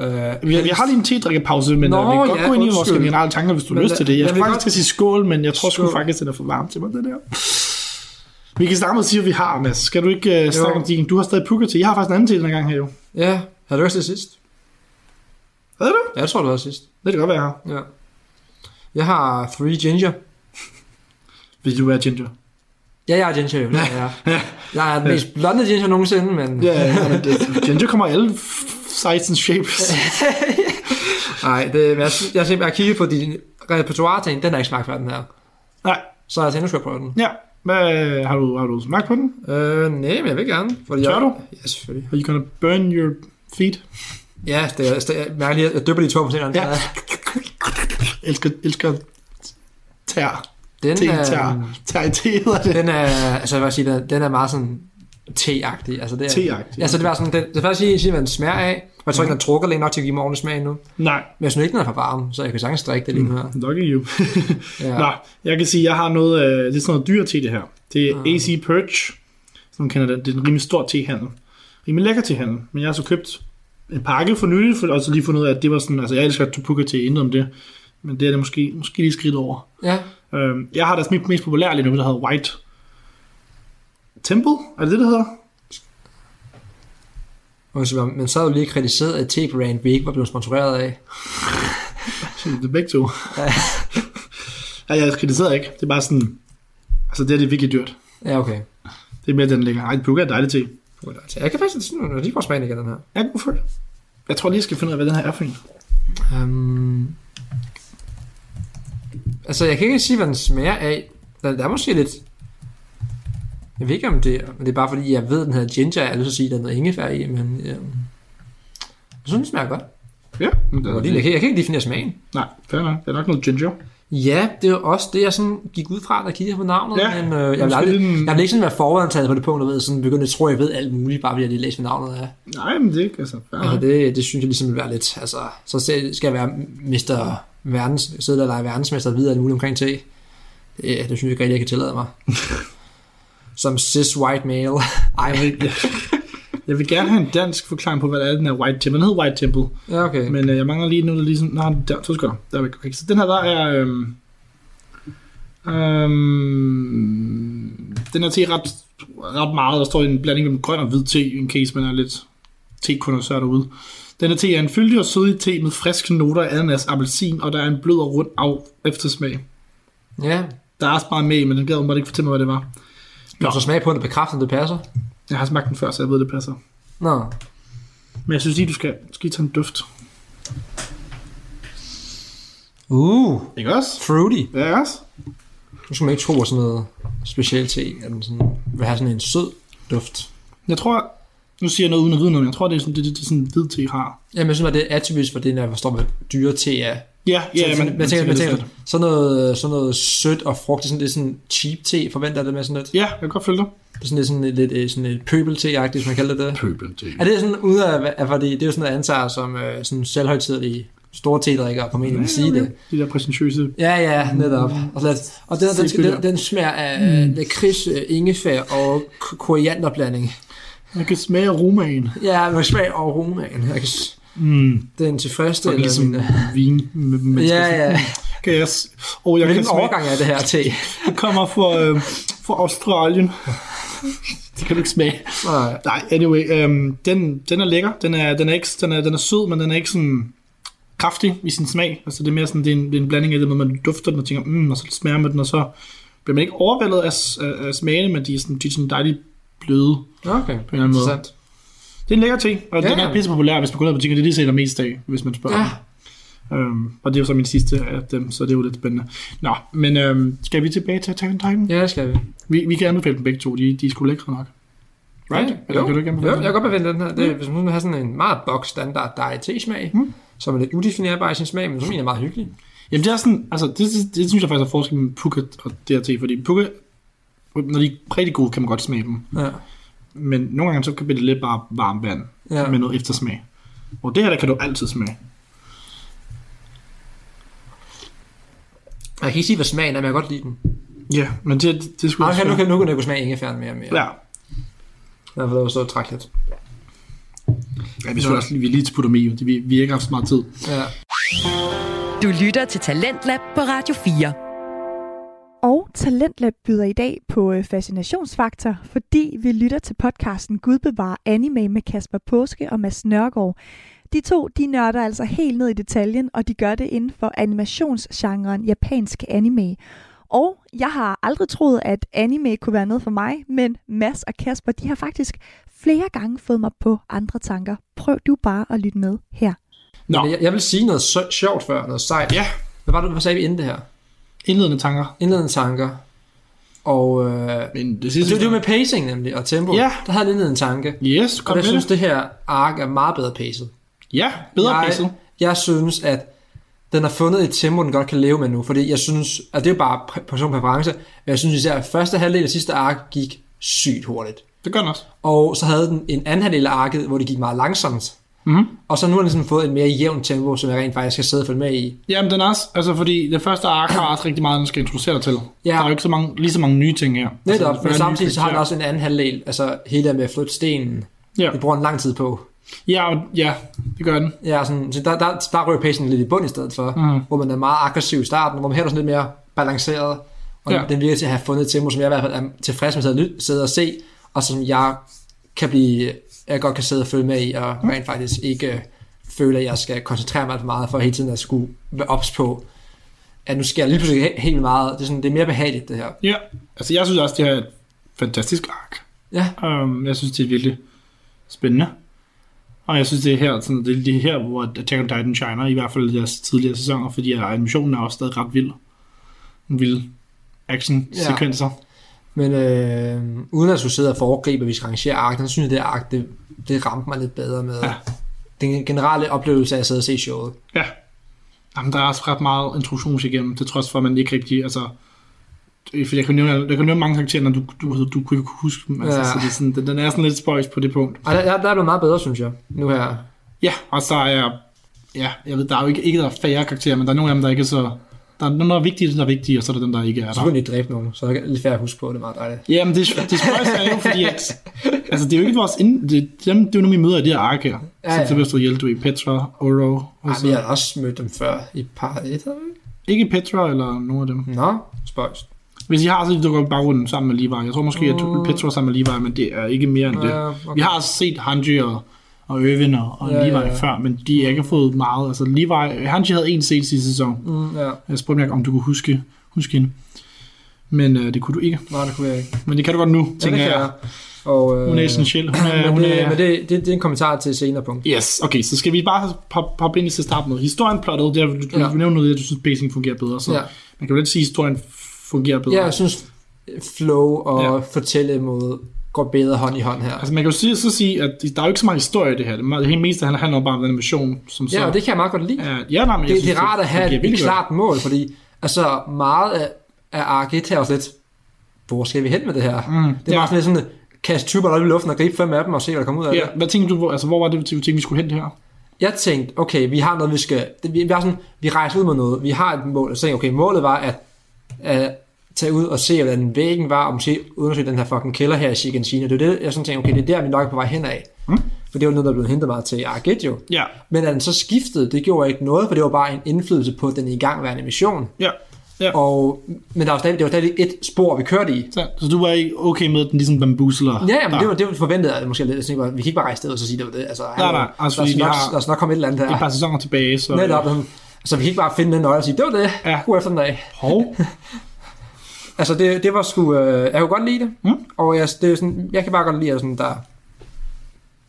Speaker 8: Øh,
Speaker 7: Vi, vi har lige en tedrikkepause, men
Speaker 8: Nå,
Speaker 7: Nå, vi kan godt
Speaker 8: ja,
Speaker 7: gå ind i vores generelle tanker, hvis du har lyst til det. Jeg
Speaker 8: jeg vil
Speaker 7: faktisk
Speaker 8: godt-
Speaker 7: til at sige skål, men jeg tror sgu faktisk, den er for varmt til mig, det der. Vi kan starte med at sige, hvad vi har, Mads. Skal du ikke uh, snakke om din? Du har stadig Puka til. Jeg har faktisk en anden til den her gang her jo.
Speaker 8: ja, havde du også det sidst?
Speaker 7: Hvad er det?
Speaker 8: Ja, jeg tror, du havde sidst.
Speaker 7: Det kan godt være, jeg har.
Speaker 8: Ja. Jeg har Three Ginger.
Speaker 7: Vil du være ginger?
Speaker 8: Ja, jeg er ginger jo. Ja, ja. Jeg er den mest blonde ginger nogensinde, men...
Speaker 7: Ja, ja, men det, ginger kommer alle sizes and shapes.
Speaker 8: Nej, det, jeg, jeg, jeg, jeg har kigget på din repertoire ting, den har ikke smagt før, den her.
Speaker 7: Nej,
Speaker 8: Så jeg tænkte, nu skal jeg prøve den.
Speaker 7: ja. Hvad, har, du, har du smagt på den?
Speaker 8: Øh, nej, men jeg vil gerne. Fordi
Speaker 7: Tør
Speaker 8: jeg,
Speaker 7: du?
Speaker 8: Ja, selvfølgelig.
Speaker 7: Are you gonna burn your feet?
Speaker 8: Ja, det er, det er mærkeligt, at jeg dypper de to på en
Speaker 7: Ja. Elsker, elsker tær.
Speaker 8: Den er,
Speaker 7: tær. Tær i te hedder det.
Speaker 8: den er, altså jeg vil sige, den, den er meget sådan te-agtig. Altså, det er,
Speaker 7: Te-agtig,
Speaker 8: Altså, det var sådan, det er faktisk sige, sige, hvad den smager af. Og jeg tror ikke, den trukker længe nok til at give mig ordentlig smag nu.
Speaker 7: Nej,
Speaker 8: Men jeg synes ikke, den er for varm, så jeg kan sagtens drikke det lige nu her.
Speaker 7: lucky you.
Speaker 8: Ja.
Speaker 7: Nå, jeg kan sige, jeg har noget, øh, det er sådan noget dyr te det her. Det er
Speaker 8: Ah.
Speaker 7: AC Perch, som man kender det. Det er en rimelig stor tehandel. Rimelig lækker tehandel, men jeg har så købt en pakke for nylig, for, og så lige fundet ud af, at det var sådan, altså jeg elsker Tupuka te, intet om det, men det er det måske, måske lige skridt over.
Speaker 8: ja.
Speaker 7: Øhm, jeg har deres mest, mest populære lige nu, der hedder White Temple, er det det, det hedder?
Speaker 8: Så, men så har du lige kritiseret, at T-Brand vi ikke var blevet sponsoreret af.
Speaker 7: Det er begge to. ja, jeg kritiserer ikke. Det er bare sådan... Altså, det er det er virkelig dyrt.
Speaker 8: Ja, okay.
Speaker 7: Det er mere, den ligger. Ej, Puka er dejligt te.
Speaker 8: Jeg kan faktisk sådan, lige prøve smagen igen, den her.
Speaker 7: Jeg god for det. Jeg tror lige, jeg skal finde ud af, hvad den her er for en.
Speaker 8: Um, altså, jeg kan ikke sige, hvad den smager af. Den, der er måske lidt... Jeg ved ikke, om det er, det er bare fordi, jeg ved, at den her ginger, jeg har lyst til at sige, at der er noget ingefær i, men øh, jeg synes, den smager godt.
Speaker 7: Ja, men det,
Speaker 8: det, jeg, kan, jeg kan ikke definere smagen.
Speaker 7: Nej, fair nok. Det er nok noget ginger.
Speaker 8: Ja, det er også det, jeg sådan gik ud fra, da jeg kiggede på navnet,
Speaker 7: Ja,
Speaker 8: men øh, jeg, vil aldrig,
Speaker 7: den-
Speaker 8: jeg vil ikke sådan være forantaget på det punkt, og ved, sådan begynde at tro, at jeg ved alt muligt, bare fordi jeg lige læst, hvad navnet er.
Speaker 7: Nej, men det er ikke, altså.
Speaker 8: Altså, det, det synes jeg ligesom vil være lidt, altså, så skal skal jeg være Mr. Verdens, sidde der og lege verdensmester og vide alt muligt omkring te. Det, det synes jeg ikke rigtig, jeg kan tillade mig. Som cis white male. Ej,
Speaker 7: Jeg vil, jeg vil gerne have en dansk forklaring på, hvad det er, den her White Temple. Den hedder White Temple,
Speaker 8: ja, okay.
Speaker 7: men øh, jeg mangler lige nu, der ligesom... Nå, der, to sekunder. Der er vi. Okay, så den her, der er... Øhm, øhm, den her te er ret, ret meget. Der står en blanding mellem grøn og hvid te, in case man er lidt te-kondensør derude. Den her te er en fyldig og sødig te med friske noter af ananas, appelsin, og der er en blød og rund af eftersmag.
Speaker 8: Ja,
Speaker 7: Der er også meget med, men den gad bare ikke fortælle mig, hvad det var.
Speaker 8: Kan du så smage på den og bekræfte, om det passer?
Speaker 7: Jeg har smagt den før, så jeg ved, det passer.
Speaker 8: Nå,
Speaker 7: Men jeg synes lige, du skal, du skal lige tage en duft.
Speaker 8: uh,
Speaker 7: Ikke også?
Speaker 8: fruity.
Speaker 7: Ja, ikke også?
Speaker 8: Nu skal man ikke tro, at sådan noget specielt te, at den sådan, vil have sådan en sød duft.
Speaker 7: Jeg tror, nu siger jeg noget uden at vide noget, men jeg tror, det er sådan, det, det, det sådan hvid te har.
Speaker 8: Jamen, jeg synes, at det er atypisk for det, når jeg forstår, hvad dyre te er.
Speaker 7: Ja, ja,
Speaker 8: så,
Speaker 7: men,
Speaker 8: jeg tænker, jeg
Speaker 7: er
Speaker 8: tænker, sådan noget, sådan noget sødt og sådan, det er sådan cheap te, forventer jeg det med sådan lidt.
Speaker 7: Ja, jeg kan godt følge dig.
Speaker 8: Det er sådan lidt, sådan lidt, lidt sådan et pøbel-te-agtigt, hvis man kalder det det.
Speaker 7: Pøbel te.
Speaker 8: Er det sådan ude af, af fordi det er jo sådan noget, jeg antager som øh, sådan selvhøjtidlige store te-drikkere formentlig vil sige det.
Speaker 7: De der præsentøse.
Speaker 8: Ja, ja, netop. Og, så lidt, og den, den, den, den smager af mm. lakrids, øh, ingefær og k- korianderblanding.
Speaker 7: Jeg kan smage aromaen.
Speaker 8: Ja, med smag og romagen. Jeg kan,
Speaker 7: Mm.
Speaker 8: den
Speaker 7: er ligesom
Speaker 8: mine...
Speaker 7: vin. Med, med
Speaker 8: Ja, ja.
Speaker 7: Kan jeg, oh, jeg kan
Speaker 8: Hvilken
Speaker 7: smage,
Speaker 8: overgang er det her te?
Speaker 7: det kommer fra, øh, fra Australien. det kan du ikke smage.
Speaker 8: Nej.
Speaker 7: Nej, anyway, øhm, den, den er lækker. Den er, den, er ikke, den, er, den er sød, men den er ikke sådan kraftig i sin smag. Altså det er mere sådan, det er en, det er en blanding af det, at man dufter den og tænker, mm, og så smager man den, og så bliver man ikke overvældet af, af, af smagene, men de er sådan, de er sådan dejligt bløde
Speaker 8: Okay,
Speaker 7: på en eller anden måde. Det er en lækker ting, og
Speaker 8: Ja.
Speaker 7: den er pisse populær, hvis man går ned i butikken. Det er det, jeg sælger mest af, hvis man spørger.
Speaker 8: Ja.
Speaker 7: Øhm, og det er jo så min sidste af dem, så det er jo lidt spændende. Nå, men øhm, skal vi tilbage til Attack on Titan?
Speaker 8: Ja, det skal vi.
Speaker 7: Vi, vi kan anbefale dem begge to, de, de er sgu lækre nok. Right?
Speaker 8: Ja,
Speaker 7: Eller
Speaker 8: jo,
Speaker 7: kan du ikke
Speaker 8: jo,
Speaker 7: anbefale
Speaker 8: jeg
Speaker 7: dem?
Speaker 8: kan godt bevinde den her. Det, hvis man vil have sådan en meget box standard
Speaker 7: Mm.
Speaker 8: mm. som er lidt udefinerbar i sin smag, men som egentlig er meget hyggelig.
Speaker 7: Jamen det er sådan, altså det, det, det synes jeg faktisk er forskel mellem Puka og DRT, fordi Puka, når de er rigtig gode, kan man godt smage dem.
Speaker 8: Ja.
Speaker 7: Men nogle gange så kan det lidt bare varmt vand
Speaker 8: Ja.
Speaker 7: med noget eftersmag. Og det her, der kan du altid smage.
Speaker 8: Jeg kan ikke sige, hvad smagen er, men jeg kan godt lide den.
Speaker 7: Ja, men det, det, det skulle
Speaker 8: okay, nu kan, nu kan jeg kunne smage ingefæren mere og mere.
Speaker 7: Ja,
Speaker 8: Derfor det var så træk lidt.
Speaker 7: ja vi skulle også lige, vi lige til Putomio. Det, vi, vi har ikke haft så meget tid.
Speaker 8: Ja.
Speaker 2: Du lytter til Talentlab på Radio 4.
Speaker 3: Talentlab byder i dag på øh, Fascinationsfaktor, fordi vi lytter til podcasten Gud bevarer anime med Kasper Påske og Mads Nørgaard. De to, de nørder altså helt ned i detaljen, og de gør det inden for animationsgenren japansk anime. Og jeg har aldrig troet, at anime kunne være noget for mig, men Mads og Kasper, de har faktisk flere gange fået mig på andre tanker. Prøv du bare at lytte med her.
Speaker 7: Nå,
Speaker 8: jeg, jeg vil sige noget så, sjovt før, noget sejt.
Speaker 7: Ja.
Speaker 8: Hvad var det, hvad sagde vi inden det her?
Speaker 7: Indledende tanker.
Speaker 8: Indledende tanker. Og øh,
Speaker 7: Men det sidste...
Speaker 8: det, det var med pacing nemlig, og tempo.
Speaker 7: Ja.
Speaker 8: Der havde jeg indledende tanke.
Speaker 7: Yes,
Speaker 8: Og
Speaker 7: kom
Speaker 8: jeg
Speaker 7: med
Speaker 8: synes,
Speaker 7: det.
Speaker 8: det her ark er meget bedre pacet.
Speaker 7: Ja, bedre
Speaker 8: jeg,
Speaker 7: pacet.
Speaker 8: Jeg synes, at den har fundet et tempo, den godt kan leve med nu. Fordi jeg synes, at det er jo bare præ- personpræference, men jeg synes især, at første halvdel af sidste ark gik sygt hurtigt.
Speaker 7: Det gør den også.
Speaker 8: Og så havde den en anden halvdel af arket, hvor det gik meget langsomt.
Speaker 7: Mhm.
Speaker 8: Og så nu har den ligesom fået et mere jævnt tempo, som jeg rent faktisk skal sidde og følge med i.
Speaker 7: Jamen, den er også, altså fordi det første ark har også rigtig meget, den skal introducere til.
Speaker 8: Ja.
Speaker 7: Der er jo ikke så mange, lige så mange nye ting her.
Speaker 8: Netop,
Speaker 7: altså,
Speaker 8: men samtidig så har den også en anden halvdel, altså hele det med at flytte stenen.
Speaker 7: Ja.
Speaker 8: Det bruger en lang tid på.
Speaker 7: Ja, og, ja, det gør den.
Speaker 8: Ja, sådan, så der, der, der rører pacen lidt i bund i stedet for,
Speaker 7: Mhm.
Speaker 8: hvor man er meget aggressiv i starten, hvor man her er sådan lidt mere balanceret, og
Speaker 7: Ja.
Speaker 8: den virker til at have fundet et tempo, som jeg i hvert fald er tilfreds med at sidde og se, og som jeg kan blive, jeg godt kan sidde og følge med i, og
Speaker 7: Mhm.
Speaker 8: rent faktisk ikke føle, at jeg skal koncentrere mig for meget, for hele tiden at skulle være ops på, at nu sker der lige pludselig he- helt meget, det er, sådan, det er mere behageligt det her.
Speaker 7: Ja, altså jeg synes også, det er et fantastisk ark.
Speaker 8: Ja,
Speaker 7: Um, jeg synes, det er virkelig spændende. Og jeg synes, det er her, sådan, det er lige her, hvor Attack on Titan shiner, i hvert fald i deres tidligere sæsoner, fordi animationen er også stadig ret vild. En vild action-sekvenser.
Speaker 8: Men øh, uden at skulle sidde og foregribe, at vi skal arrangere ark, så synes jeg, det ark, det, det ramte mig lidt bedre med
Speaker 7: Ja.
Speaker 8: ja. den generelle oplevelse af at sidde og se showet.
Speaker 7: Ja. Jamen, der er også ret meget introduktion igennem, til trods for, at man ikke rigtig, altså... For jeg kan nævne, jeg kan nævne mange karakterer, når du, du, du kunne huske dem. Altså,
Speaker 8: Ja.
Speaker 7: så det er sådan, den, den er sådan lidt spøjs på det punkt.
Speaker 8: Og der, der, der er blevet meget bedre, synes jeg, nu her.
Speaker 7: Ja, og så er jeg... Ja, jeg ved, der er jo ikke, ikke der er færre karakterer, men der er nogle af dem, der ikke er så... Der er nogle, der er vigtige, der er vigtige, og så er der dem, der ikke er
Speaker 8: Så
Speaker 7: der.
Speaker 8: kunne de dræbe nogen, så er det lidt fair at huske på, det er meget dejligt.
Speaker 7: Jamen, det, det spøjs er jo, fordi at... Altså, det er jo ikke vores... Ind, det, dem, det er jo nogle, vi møder i de her ark her.
Speaker 8: Ja,
Speaker 7: Ja,
Speaker 8: ja.
Speaker 7: Så Sylvester Hjeltø, Petra, Oro, og
Speaker 8: Ej,
Speaker 7: så...
Speaker 8: vi har også mødt dem før i par 1, har vi?
Speaker 7: Ikke Petra eller nogen af dem.
Speaker 8: Nå, spøjst.
Speaker 7: Hvis I har, så dukker vi bare rundt sammen med Levi. Jeg tror måske, at Petra sammen med Levi, men det er ikke mere end det.
Speaker 8: Ja, okay.
Speaker 7: Vi har set Hanji og, og Irvin og, og
Speaker 8: Ja,
Speaker 7: Levi
Speaker 8: ja, ja.
Speaker 7: før, men de har ikke fået meget. Altså Levi, Hanji havde en scene sidste sæson.
Speaker 8: Mm, ja.
Speaker 7: Jeg spurgte mig, om du kunne huske, huske hende. Men øh, det kunne du ikke.
Speaker 8: Nej, det kunne jeg ikke.
Speaker 7: Men det kan du godt nu,
Speaker 8: Ja, det
Speaker 7: tænker
Speaker 8: kan
Speaker 7: jeg.
Speaker 8: jeg. Og, øh,
Speaker 7: Hun er essentiel. Hun er,
Speaker 8: Men,
Speaker 7: hun
Speaker 8: det,
Speaker 7: er,
Speaker 8: men det, det, det, er en kommentar til senere punkt.
Speaker 7: Yes, okay, så skal vi bare poppe pop ind i til at starte med. Historien plottet, det er, du,
Speaker 8: Ja.
Speaker 7: du nævner noget, at du synes, pacing fungerer bedre, så
Speaker 8: Ja.
Speaker 7: man kan jo lidt sige, at historien fungerer bedre.
Speaker 8: Ja, jeg synes, flow og
Speaker 7: Ja.
Speaker 8: ja. Går bedre hånd i hånd her.
Speaker 7: Altså man kan jo sige, så sige, at der er jo ikke så meget historie i det her. Det, hele meste handler bare om den mission, som så...
Speaker 8: Ja, og det kan jeg meget godt lide.
Speaker 7: Ja, ja nej, men
Speaker 8: det,
Speaker 7: synes,
Speaker 8: det er rart at have et, klart mål, fordi altså meget af, af 1 her er også lidt, hvor skal vi hen med det her?
Speaker 7: Mm,
Speaker 8: det er
Speaker 7: ja.
Speaker 8: bare sådan lidt sådan, kaste typer op i luften og gribe fem af dem og se, hvad der kommer ud af
Speaker 7: Ja,
Speaker 8: det.
Speaker 7: hvad tænkte du, hvor, altså, hvor var det, du tænkte, vi skulle hen det her?
Speaker 8: Jeg tænkte, okay, vi har noget, vi skal... Vi, vi, er sådan, vi rejser ud med noget. Vi har et mål. Så tænkte okay, målet var at, at tage ud og se, hvordan væggen var, og måske undersøge den her fucking kælder her i Shiganshina. Det er det, jeg sådan tænkte, okay, det er der, vi nok er på vej hen af.
Speaker 7: Mm.
Speaker 8: For det var noget, der blev hentet meget til Ark 1 jo.
Speaker 7: Ja,
Speaker 8: Men at den så skiftede, det gjorde ikke noget, for det var bare en indflydelse på den igangværende mission.
Speaker 7: ja. ja.
Speaker 8: Og, men der var stadig, det var stadig et spor, vi kørte i.
Speaker 7: Så, så du var ikke okay med, at den ligesom bamboozler?
Speaker 8: Ja, men
Speaker 7: der.
Speaker 8: det var, det var forventet, at det måske lidt. Jeg tænkte, vi kan ikke bare rejse og så sige, det var det. Altså,
Speaker 7: Nej, nej, altså,
Speaker 8: der,
Speaker 7: vi
Speaker 8: nok,
Speaker 7: har-
Speaker 8: der skal nok komme et eller andet her.
Speaker 7: et par sæsoner tilbage, så...
Speaker 8: Netop. sådan, Altså, vi kan ikke bare finde den nøgle og sige, det var det.
Speaker 7: Ja.
Speaker 8: God efter den dag.
Speaker 7: Hov.
Speaker 8: Altså, det, det var sgu... Øh, jeg kunne godt lide det.
Speaker 7: Mm.
Speaker 8: Og jeg, det er sådan, jeg kan bare godt lide, at sådan, der...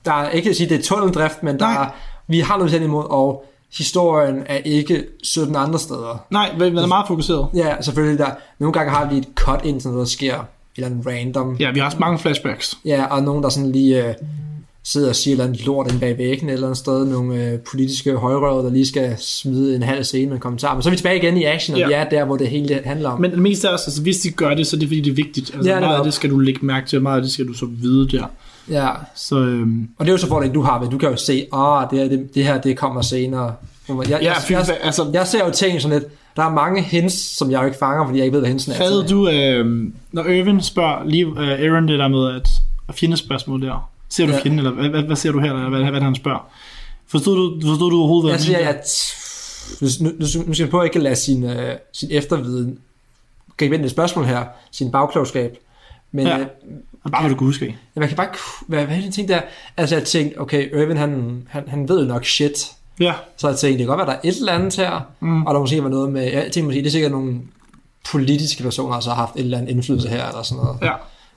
Speaker 8: Der er ikke at sige, det er tunneldrift, men der er, vi har noget til imod, og historien er ikke 17 andre steder.
Speaker 7: Nej, men er meget fokuseret.
Speaker 8: Ja, selvfølgelig. Der, nogle gange har vi et cut ind, sådan noget, der sker et eller andet random.
Speaker 7: Ja, vi har også mange flashbacks.
Speaker 8: Ja, og nogen, der sådan lige øh, sidder og siger et andet lort inde bag væggen eller andet sted. Nogle øh, politiske højrøver, der lige skal smide en halv scene med en kommentar. Men så er vi tilbage igen i action, og
Speaker 7: Ja.
Speaker 8: vi er der, hvor det hele det handler om.
Speaker 7: Men det meste er også, altså, hvis de gør det, så er det fordi, det er vigtigt. Altså,
Speaker 8: Ja,
Speaker 7: ja, meget af det skal du lægge mærke til, og meget af det skal du så vide der.
Speaker 8: Ja,
Speaker 7: Så øhm,
Speaker 8: og det er jo så fordelen, du har ved. Du kan jo se, ah, det, her, det, det her, det kommer senere. Jeg, jeg,
Speaker 7: ja,
Speaker 8: jeg,
Speaker 7: fy,
Speaker 8: jeg,
Speaker 7: altså,
Speaker 8: jeg ser jo ting sådan lidt, der er mange hints, som jeg jo ikke fanger, fordi jeg ikke ved, hvad hintsen er.
Speaker 7: Fattede du, øh, når Irvin spørger lige øh, Aaron det der med at, at fjendespørgsmål der? Ser du
Speaker 8: Ja.
Speaker 7: ja. fjenden, eller hvad, hvad, hvad ser du her, eller hvad, hvad han spørger? Forstod du, forstod du overhovedet, hvad
Speaker 8: Jeg siger, at nu, nu, nu skal vi på ikke at lade sin, øh, sin efterviden gribe ind i et spørgsmål her, sin bagklogskab. Men
Speaker 7: Ja.
Speaker 8: ja. øh,
Speaker 7: Bare hvad du kunne huske.
Speaker 8: Jamen, jeg kan bare ikke... Hvad, hvad er det, jeg tænkte der? Altså, jeg tænkte, okay, Irvin, han, han, han ved jo nok shit.
Speaker 7: Ja,
Speaker 8: Så jeg tænkte, det kan godt være, der er et eller andet her.
Speaker 7: Mm.
Speaker 8: Og der måske var noget med... Jeg tænkte måske, det er sikkert nogle politiske personer, der så har haft et eller andet indflydelse her, eller sådan noget.
Speaker 7: ja.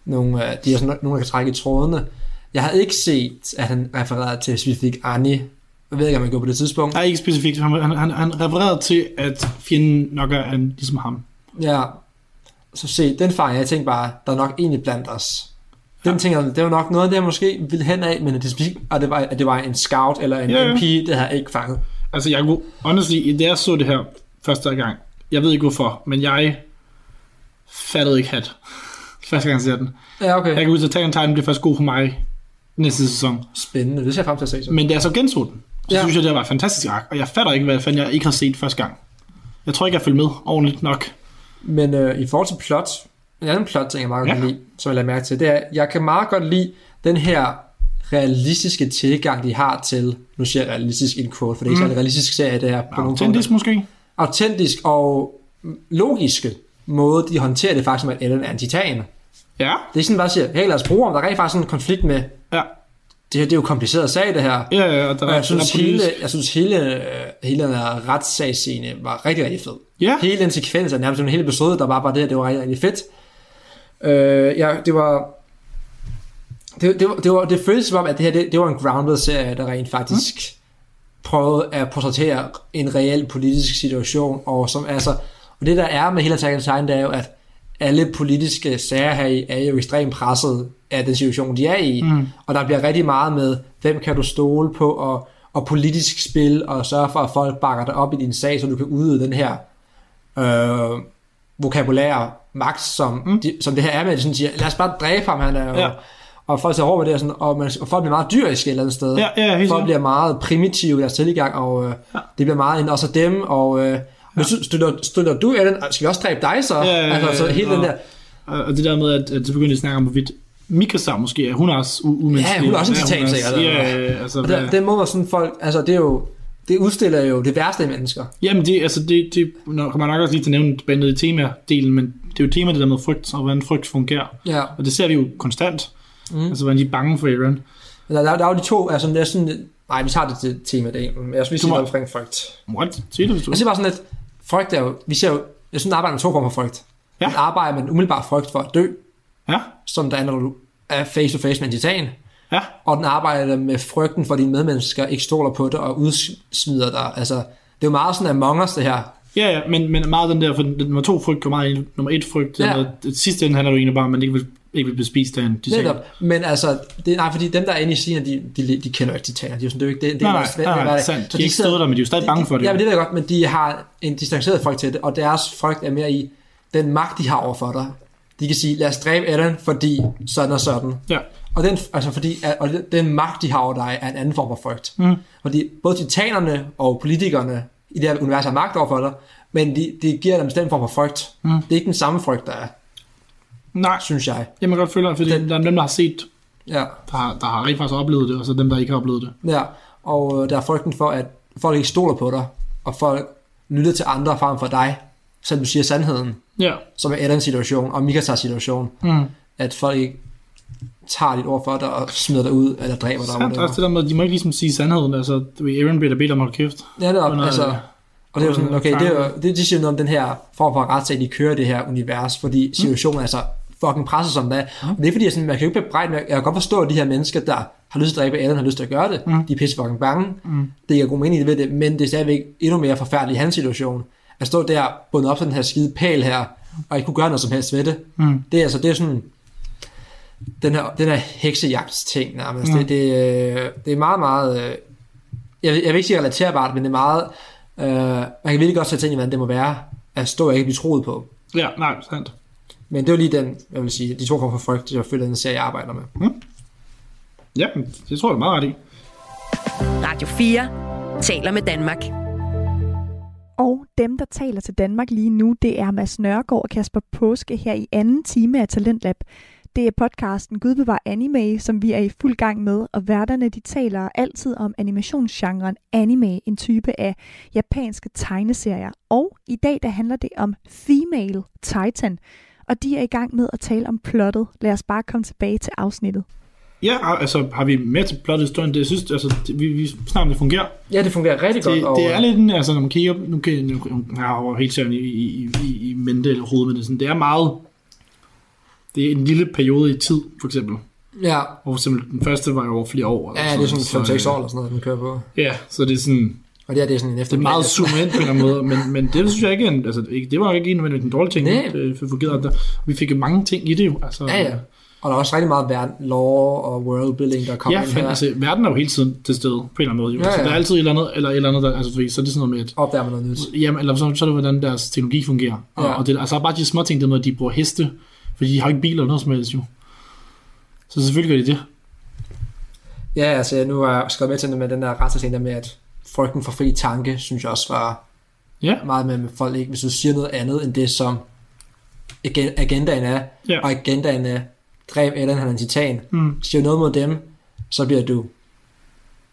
Speaker 8: Nogle, øh, de er sådan, nogle, der kan trække i trådene. Jeg havde ikke set, at han refererede til specifikt Annie. Jeg ved ikke, om han gjorde på det tidspunkt.
Speaker 7: Nej, ikke specifikt. Han, han, han, han refererede til, at fjenden nok er en, ligesom ham.
Speaker 8: Ja, så se, den fejl, jeg tænkte bare, der er nok egentlig blandt os. Den ja. tænker det var nok noget, jeg måske ville hen af, men at det, specifikt, at det, var, at det var en scout eller en
Speaker 7: Ja, ja.
Speaker 8: MP, det har jeg ikke fanget.
Speaker 7: Altså, jeg kunne, honestly, da jeg så det her første gang, jeg ved ikke hvorfor, men jeg fattede ikke hat. Første gang jeg ser den.
Speaker 8: Ja, okay.
Speaker 7: Jeg kan huske, at Attack on Titan bliver først god for mig næste sæson.
Speaker 8: Spændende, det ser jeg frem til at se. Så.
Speaker 7: Men da jeg så genså den, så
Speaker 8: Ja.
Speaker 7: synes jeg, det var et fantastisk ark, og jeg fatter ikke, hvad fanden jeg ikke har set første gang. Jeg tror ikke, jeg følger med ordentligt nok.
Speaker 8: Men øh, i forhold til plot, en anden plot ting, jeg meget godt
Speaker 7: Ja.
Speaker 8: kan lide, som jeg lader mærke til, det er, jeg kan meget godt lide den her realistiske tilgang, de har til, nu siger jeg realistisk in quote, for det er ikke
Speaker 7: Mm.
Speaker 8: mm. realistisk serie, det her på nogle
Speaker 7: Autentisk måske?
Speaker 8: Autentisk og logiske måde, de håndterer det faktisk med, at Ellen er en titan.
Speaker 7: Ja.
Speaker 8: Det er sådan bare at sige, hey lad os bruge om, der er rent faktisk sådan en konflikt med. Det her det er jo kompliceret sag det her.
Speaker 7: Ja, ja, og der
Speaker 8: Og
Speaker 7: er,
Speaker 8: jeg synes,
Speaker 7: er
Speaker 8: hele,
Speaker 7: politisk.
Speaker 8: jeg synes hele, øh, hele den her retssagsscene var rigtig, rigtig fed.
Speaker 7: Ja.
Speaker 8: Hele den sekvens af nærmest en hel episode, der var bare det her, det var rigtig, rigtig fedt. Øh, ja, det var... Det, det, var, det, var, det føltes som om, at det her, det, det var en grounded serie, der rent faktisk mm. prøvede at portrættere en reel politisk situation, og som altså, og det der er med hele Attack on Titan, det er jo, at alle politiske sager her i er jo ekstremt presset af den situation, de er i. Mm. Og der bliver rigtig meget med, hvem kan du stole på, og, og politisk spil, og sørge for, at folk bakker dig op i din sag, så du kan udøve den her øh, vokabulære magt, som, mm. de, som det her er med, at de sådan siger, lad os bare dræbe ham, han er jo...
Speaker 7: Ja.
Speaker 8: Og folk tager over det, og, sådan, og, man, og folk bliver meget dyriske et eller andet sted.
Speaker 7: Ja, ja,
Speaker 8: folk bliver meget primitive i deres tilgang, og øh,
Speaker 7: Ja.
Speaker 8: det bliver meget end også af dem, og øh, så støtter, støtter du, Ellen, skal vi også dræbe dig så?
Speaker 7: Ja, ja, ja,
Speaker 8: altså, så hele den
Speaker 7: og-
Speaker 8: der,
Speaker 7: Og og det der med, at, at så begynder de at snakke om, hvorvidt Mikasa måske er, hun er også umenneskelig.
Speaker 8: Ja, hun er også en titan,
Speaker 7: er-
Speaker 8: sikkert.
Speaker 7: Ja, ja, altså,
Speaker 8: og der, den må være sådan folk, altså det er jo, det udstiller jo det værste i mennesker.
Speaker 7: Jamen, det, altså, det, det når, kommer nok også lige til at nævne ned i tema-delen, men det er jo tema, det der med frygt, og hvordan frygt fungerer.
Speaker 8: Ja.
Speaker 7: Og det ser vi jo konstant. Mm. Altså, hvordan de er bange for Aaron.
Speaker 8: Der, der, der er jo de to, altså det er sådan, nej, vi tager det til tema det men jeg skal lige sige
Speaker 7: må-
Speaker 8: noget omkring frygt.
Speaker 7: What? Siger du, hvis du...
Speaker 8: Jeg siger bare sådan lidt, frygt er jo, vi ser jo, jeg synes, den arbejder med to former for frygt.
Speaker 7: Ja.
Speaker 8: Den arbejder med en umiddelbar frygt for at dø,
Speaker 7: Ja,
Speaker 8: som der er, når du er face to face med en titan.
Speaker 7: ja.
Speaker 8: Og den arbejder med frygten for, at dine medmennesker ikke stoler på dig og udsmider dig. Altså, det er jo meget sådan Among Us, det her.
Speaker 7: Ja, ja, men, men meget den der, for nummer to frygt går meget ind. Nummer et frygt,
Speaker 8: Ja.
Speaker 7: det sidste ende handler jo egentlig bare om, at man ikke vil, ikke vil blive spist af en titan.
Speaker 8: Netop. Men altså, det, nej, fordi dem, der er inde i scenen, de, de, de kender jo ikke titaner. De er sådan, det er jo ikke det. det
Speaker 7: Nej,
Speaker 8: er
Speaker 7: nej, nej, nej,
Speaker 8: er
Speaker 7: sandt.
Speaker 8: Så
Speaker 7: De har ikke
Speaker 8: sidder-
Speaker 7: der, men de er jo stadig bange for det.
Speaker 8: Ja, men det jeg godt, men de har en distanceret frygt til det, og deres frygt er mere i den magt, de har over for dig. De kan sige, lad os dræbe Ellen, fordi sådan og sådan.
Speaker 7: Ja.
Speaker 8: Og den, altså fordi, og den- magt, de har over dig, er en anden form for frygt.
Speaker 7: Mm.
Speaker 8: Fordi både titanerne og politikerne i det her univers har magt over for dig, men de, de giver dem en form for frygt. Mm. Det er ikke den samme frygt, der er,
Speaker 7: Nej,
Speaker 8: synes jeg.
Speaker 7: jeg må godt føle, fordi
Speaker 8: Den-
Speaker 7: der er dem, der har set,
Speaker 8: Ja,
Speaker 7: der har, der har rent faktisk oplevet det, og så dem, der ikke har oplevet det.
Speaker 8: ja. og øh, der er frygten for, at folk ikke stoler på dig, og folk lytter til andre frem for dig, selvom du siger sandheden,
Speaker 7: Ja.
Speaker 8: som er Ellens situation og Mikasas situation,
Speaker 7: Mm.
Speaker 8: at folk ikke tager dit ord for dig og smider dig ud, eller dræber dig.
Speaker 7: Sandt, også det der med, at de må ikke ligesom sige sandheden. Altså, Aaron bliver da bedt om at kæft.
Speaker 8: Ja, det er, altså, og det er jo sådan, okay, det, er jo, det, det siger noget om den her form for retssag, de kører det her univers, fordi situationen er så fucking presset som det er. Og det er fordi, jeg, sådan, man kan jo ikke bebrejde, jeg kan godt forstå, at de her mennesker, der har lyst til at dræbe Allen, har lyst til at gøre det. Mm. De er pisse fucking bange. Mm. Det giver god mening ved det, men det er stadigvæk endnu mere forfærdeligt i hans situation. At stå der bundet op til den her skide pæl her, og ikke kunne gøre noget som helst ved det.
Speaker 7: Mm.
Speaker 8: Det er altså, det er sådan, den her, den her heksejagtsting nærmest. Mm. Det, det, øh, det er meget, meget, øh, jeg, vil- jeg vil ikke sige relaterbart, men det er meget, øh, man kan virkelig godt sætte ind i, hvordan det må være, at stå og ikke blive troet på.
Speaker 7: Ja, nej, sandt.
Speaker 8: Men det er jo lige den, jeg vil sige, de to former for frygt, jeg føler, den serie jeg arbejder med.
Speaker 7: Ja, det tror jeg, er meget ret i.
Speaker 2: Radio 4 taler med Danmark.
Speaker 3: Og dem, der taler til Danmark lige nu, det er Mads Nørgaard og Kasper Påske her i anden time af Talentlab. Det er podcasten Gud bevar anime, som vi er i fuld gang med, og værterne de taler altid om animationsgenren anime, en type af japanske tegneserier. Og i dag der handler det om Female Titan, og de er i gang med at tale om plottet. Lad os bare komme tilbage til afsnittet.
Speaker 7: Ja, altså har vi mere til plothistorien? Det jeg synes, altså, det, vi, vi snakker det fungerer.
Speaker 8: Ja, det fungerer rigtig
Speaker 7: Det,
Speaker 8: godt. og,
Speaker 7: det er lidt en, altså når man kigger, nu kan jeg har helt serien i, i, i, i mente eller hovedet, men det er, sådan, det er meget, det er en lille periode i tid, for eksempel.
Speaker 8: Ja,
Speaker 7: Og for eksempel den første var jo over flere år. eller
Speaker 8: ja det er sådan
Speaker 7: så,
Speaker 8: 5-6
Speaker 7: øh,
Speaker 8: år eller sådan noget, den kører på.
Speaker 7: Ja, så det er sådan,
Speaker 8: Og det her, det er sådan en
Speaker 7: det er meget zoomet ind på en eller anden måde, men, men det synes jeg ikke, er en, altså, ikke- det var ikke en, en dårlig ting.
Speaker 8: Nej.
Speaker 7: Det fungerede, der, vi fik jo mange ting i det jo. Altså,
Speaker 8: Ja, ja. Og der er også rigtig meget verden, lore og worldbuilding, der kommer
Speaker 7: Ja,
Speaker 8: ind her.
Speaker 7: altså, verden er jo hele tiden til stede, på en eller anden måde. Jo.
Speaker 8: Ja,
Speaker 7: Ja, ja. Der er altid et eller andet, eller et eller andet, der, altså, fordi, så er det sådan noget med, at
Speaker 8: Opdager man noget nyt.
Speaker 7: Jamen, eller så, så er det, hvordan deres teknologi fungerer. Og,
Speaker 8: Ja.
Speaker 7: og det, altså bare de små ting, det med, at de bruger heste, fordi de har ikke biler eller noget som helst jo. Så selvfølgelig gør de det.
Speaker 8: Ja, altså nu har jeg skrevet med til det med den der retsscene der med, at frygten for fri tanke, synes jeg også var
Speaker 7: Ja,
Speaker 8: meget med, med folk ikke, hvis du siger noget andet end det, som agen- agendaen er,
Speaker 7: Ja.
Speaker 8: og agendaen er, dræb Allan, han er en titan,
Speaker 7: Mm.
Speaker 8: siger noget mod dem, så bliver du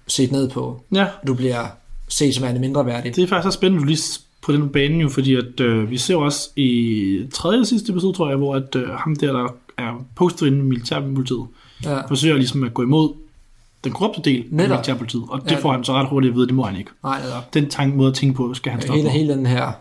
Speaker 8: set ned på.
Speaker 7: ja.
Speaker 8: Du bliver set som en mindre værdig.
Speaker 7: Det er faktisk så spændende, du lige på den bane jo, fordi at, øh, vi ser også i tredje sidste episode, tror jeg, hvor at, øh, ham der, der er postet inden i militærpolitiet,
Speaker 8: Ja.
Speaker 7: forsøger ligesom at gå imod den korrupte del af
Speaker 8: Netop.
Speaker 7: militærpolitiet, og det
Speaker 8: Ja.
Speaker 7: får han så ret hurtigt at vide, at det må han ikke.
Speaker 8: Nej, netop.
Speaker 7: Den tanke måde at tænke på, skal han stoppe
Speaker 8: Hele,
Speaker 7: på.
Speaker 8: hele den her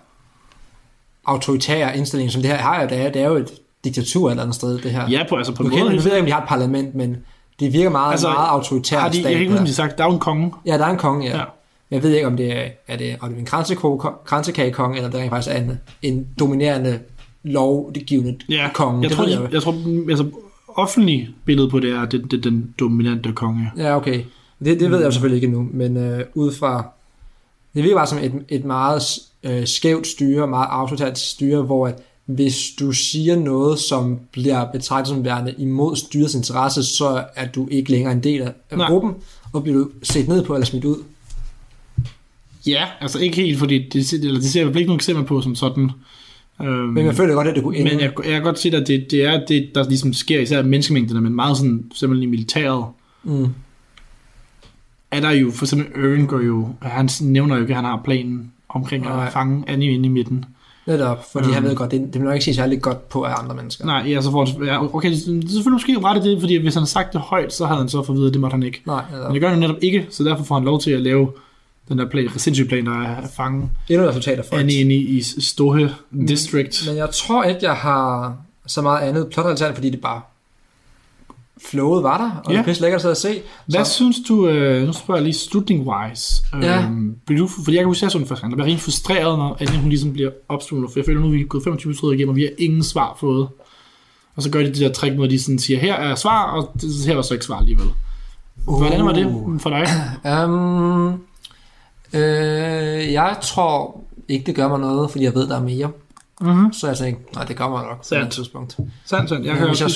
Speaker 8: autoritære indstilling, som det her har jo, det er, det er jo et diktatur et eller andet sted, det her.
Speaker 7: Ja, på, altså på
Speaker 8: Nu,
Speaker 7: en
Speaker 8: nu
Speaker 7: måde.
Speaker 8: ved jeg ikke, om de har et parlament, men det virker meget,
Speaker 7: Altså,
Speaker 8: meget autoritært
Speaker 7: Har de, jeg kan ikke huske,
Speaker 8: der.
Speaker 7: de sagt, der er en konge.
Speaker 8: Ja, der er en konge, ja.
Speaker 7: Ja.
Speaker 8: Jeg ved ikke, om det er, er, det, om det er en kransekage- kransekagekonge, eller det rent faktisk er en, en dominerende lovgivende
Speaker 7: Ja,
Speaker 8: konge.
Speaker 7: jeg
Speaker 8: det
Speaker 7: tror,
Speaker 8: ved
Speaker 7: jeg,
Speaker 8: jeg.
Speaker 7: jeg tror, altså, offentlige billede på det er, det, det, den dominante konge.
Speaker 8: Ja, okay. Det, det ved jeg jo selvfølgelig ikke endnu, men øh, ud fra... Det virker bare som et, et meget øh, skævt styre, meget autoritært styre, hvor at hvis du siger noget, som bliver betragtet som værende imod styrets interesse, så er du ikke længere en del af
Speaker 7: Nej.
Speaker 8: gruppen, og bliver du set ned på eller smidt ud.
Speaker 7: Ja, altså ikke helt, fordi det, ser- eller det ser jeg i hvert fald ikke nogen eksempler på som sådan. Øhm,
Speaker 8: Men jeg føler godt, at det kunne ende.
Speaker 7: men jeg, jeg kan godt se, at det, det er det, der ligesom sker, især menneskemængderne, men meget sådan, simpelthen i militæret,
Speaker 8: mm.
Speaker 7: er der jo, for eksempel Ørn går jo, han nævner jo ikke, at han har planen omkring at fange Annie inde i midten.
Speaker 8: Netop, fordi
Speaker 7: Øhm.
Speaker 8: han ved godt, det, det vil nok ikke sige særlig godt på af andre mennesker.
Speaker 7: Nej, ja, så får han, ja, okay, det er selvfølgelig måske ret i det, fordi hvis han havde sagt det højt, så havde han så fået at vide, at det måtte han ikke.
Speaker 8: Nej,
Speaker 7: Men
Speaker 8: netop.
Speaker 7: det gør han netop ikke, så derfor får han lov til at lave den der plan, sindssyge plan, der er fange
Speaker 8: Endnu et resultat af folk.
Speaker 7: Annie inde i, i Stohe District.
Speaker 8: Men jeg tror ikke, jeg har så meget andet plot fordi det bare flowet var der, og
Speaker 7: Ja.
Speaker 8: det er lækkert at se.
Speaker 7: Hvad
Speaker 8: Så,
Speaker 7: synes du, øh, nu spørger jeg lige slutning-wise,
Speaker 8: Ja.
Speaker 7: øhm, blev du, fordi jeg kan huske, at jeg så den første gang, der bliver rigtig frustreret, når Annie hun ligesom bliver opsvunget, for jeg føler nu, at vi er gået 25 episoder igennem, og vi har ingen svar fået. Og så gør de det der trick, hvor de sådan siger, her er svar, og det, her var så ikke svar alligevel. Hvordan var det for dig?
Speaker 8: um, øh, jeg tror ikke, det gør mig noget, fordi jeg ved, der er mere.
Speaker 7: Mm-hmm.
Speaker 8: Så jeg tænkte, nej, det gør mig nok på et tidspunkt.
Speaker 7: Sandt, sandt. Jeg
Speaker 8: Jeg
Speaker 7: kan
Speaker 8: hvis jeg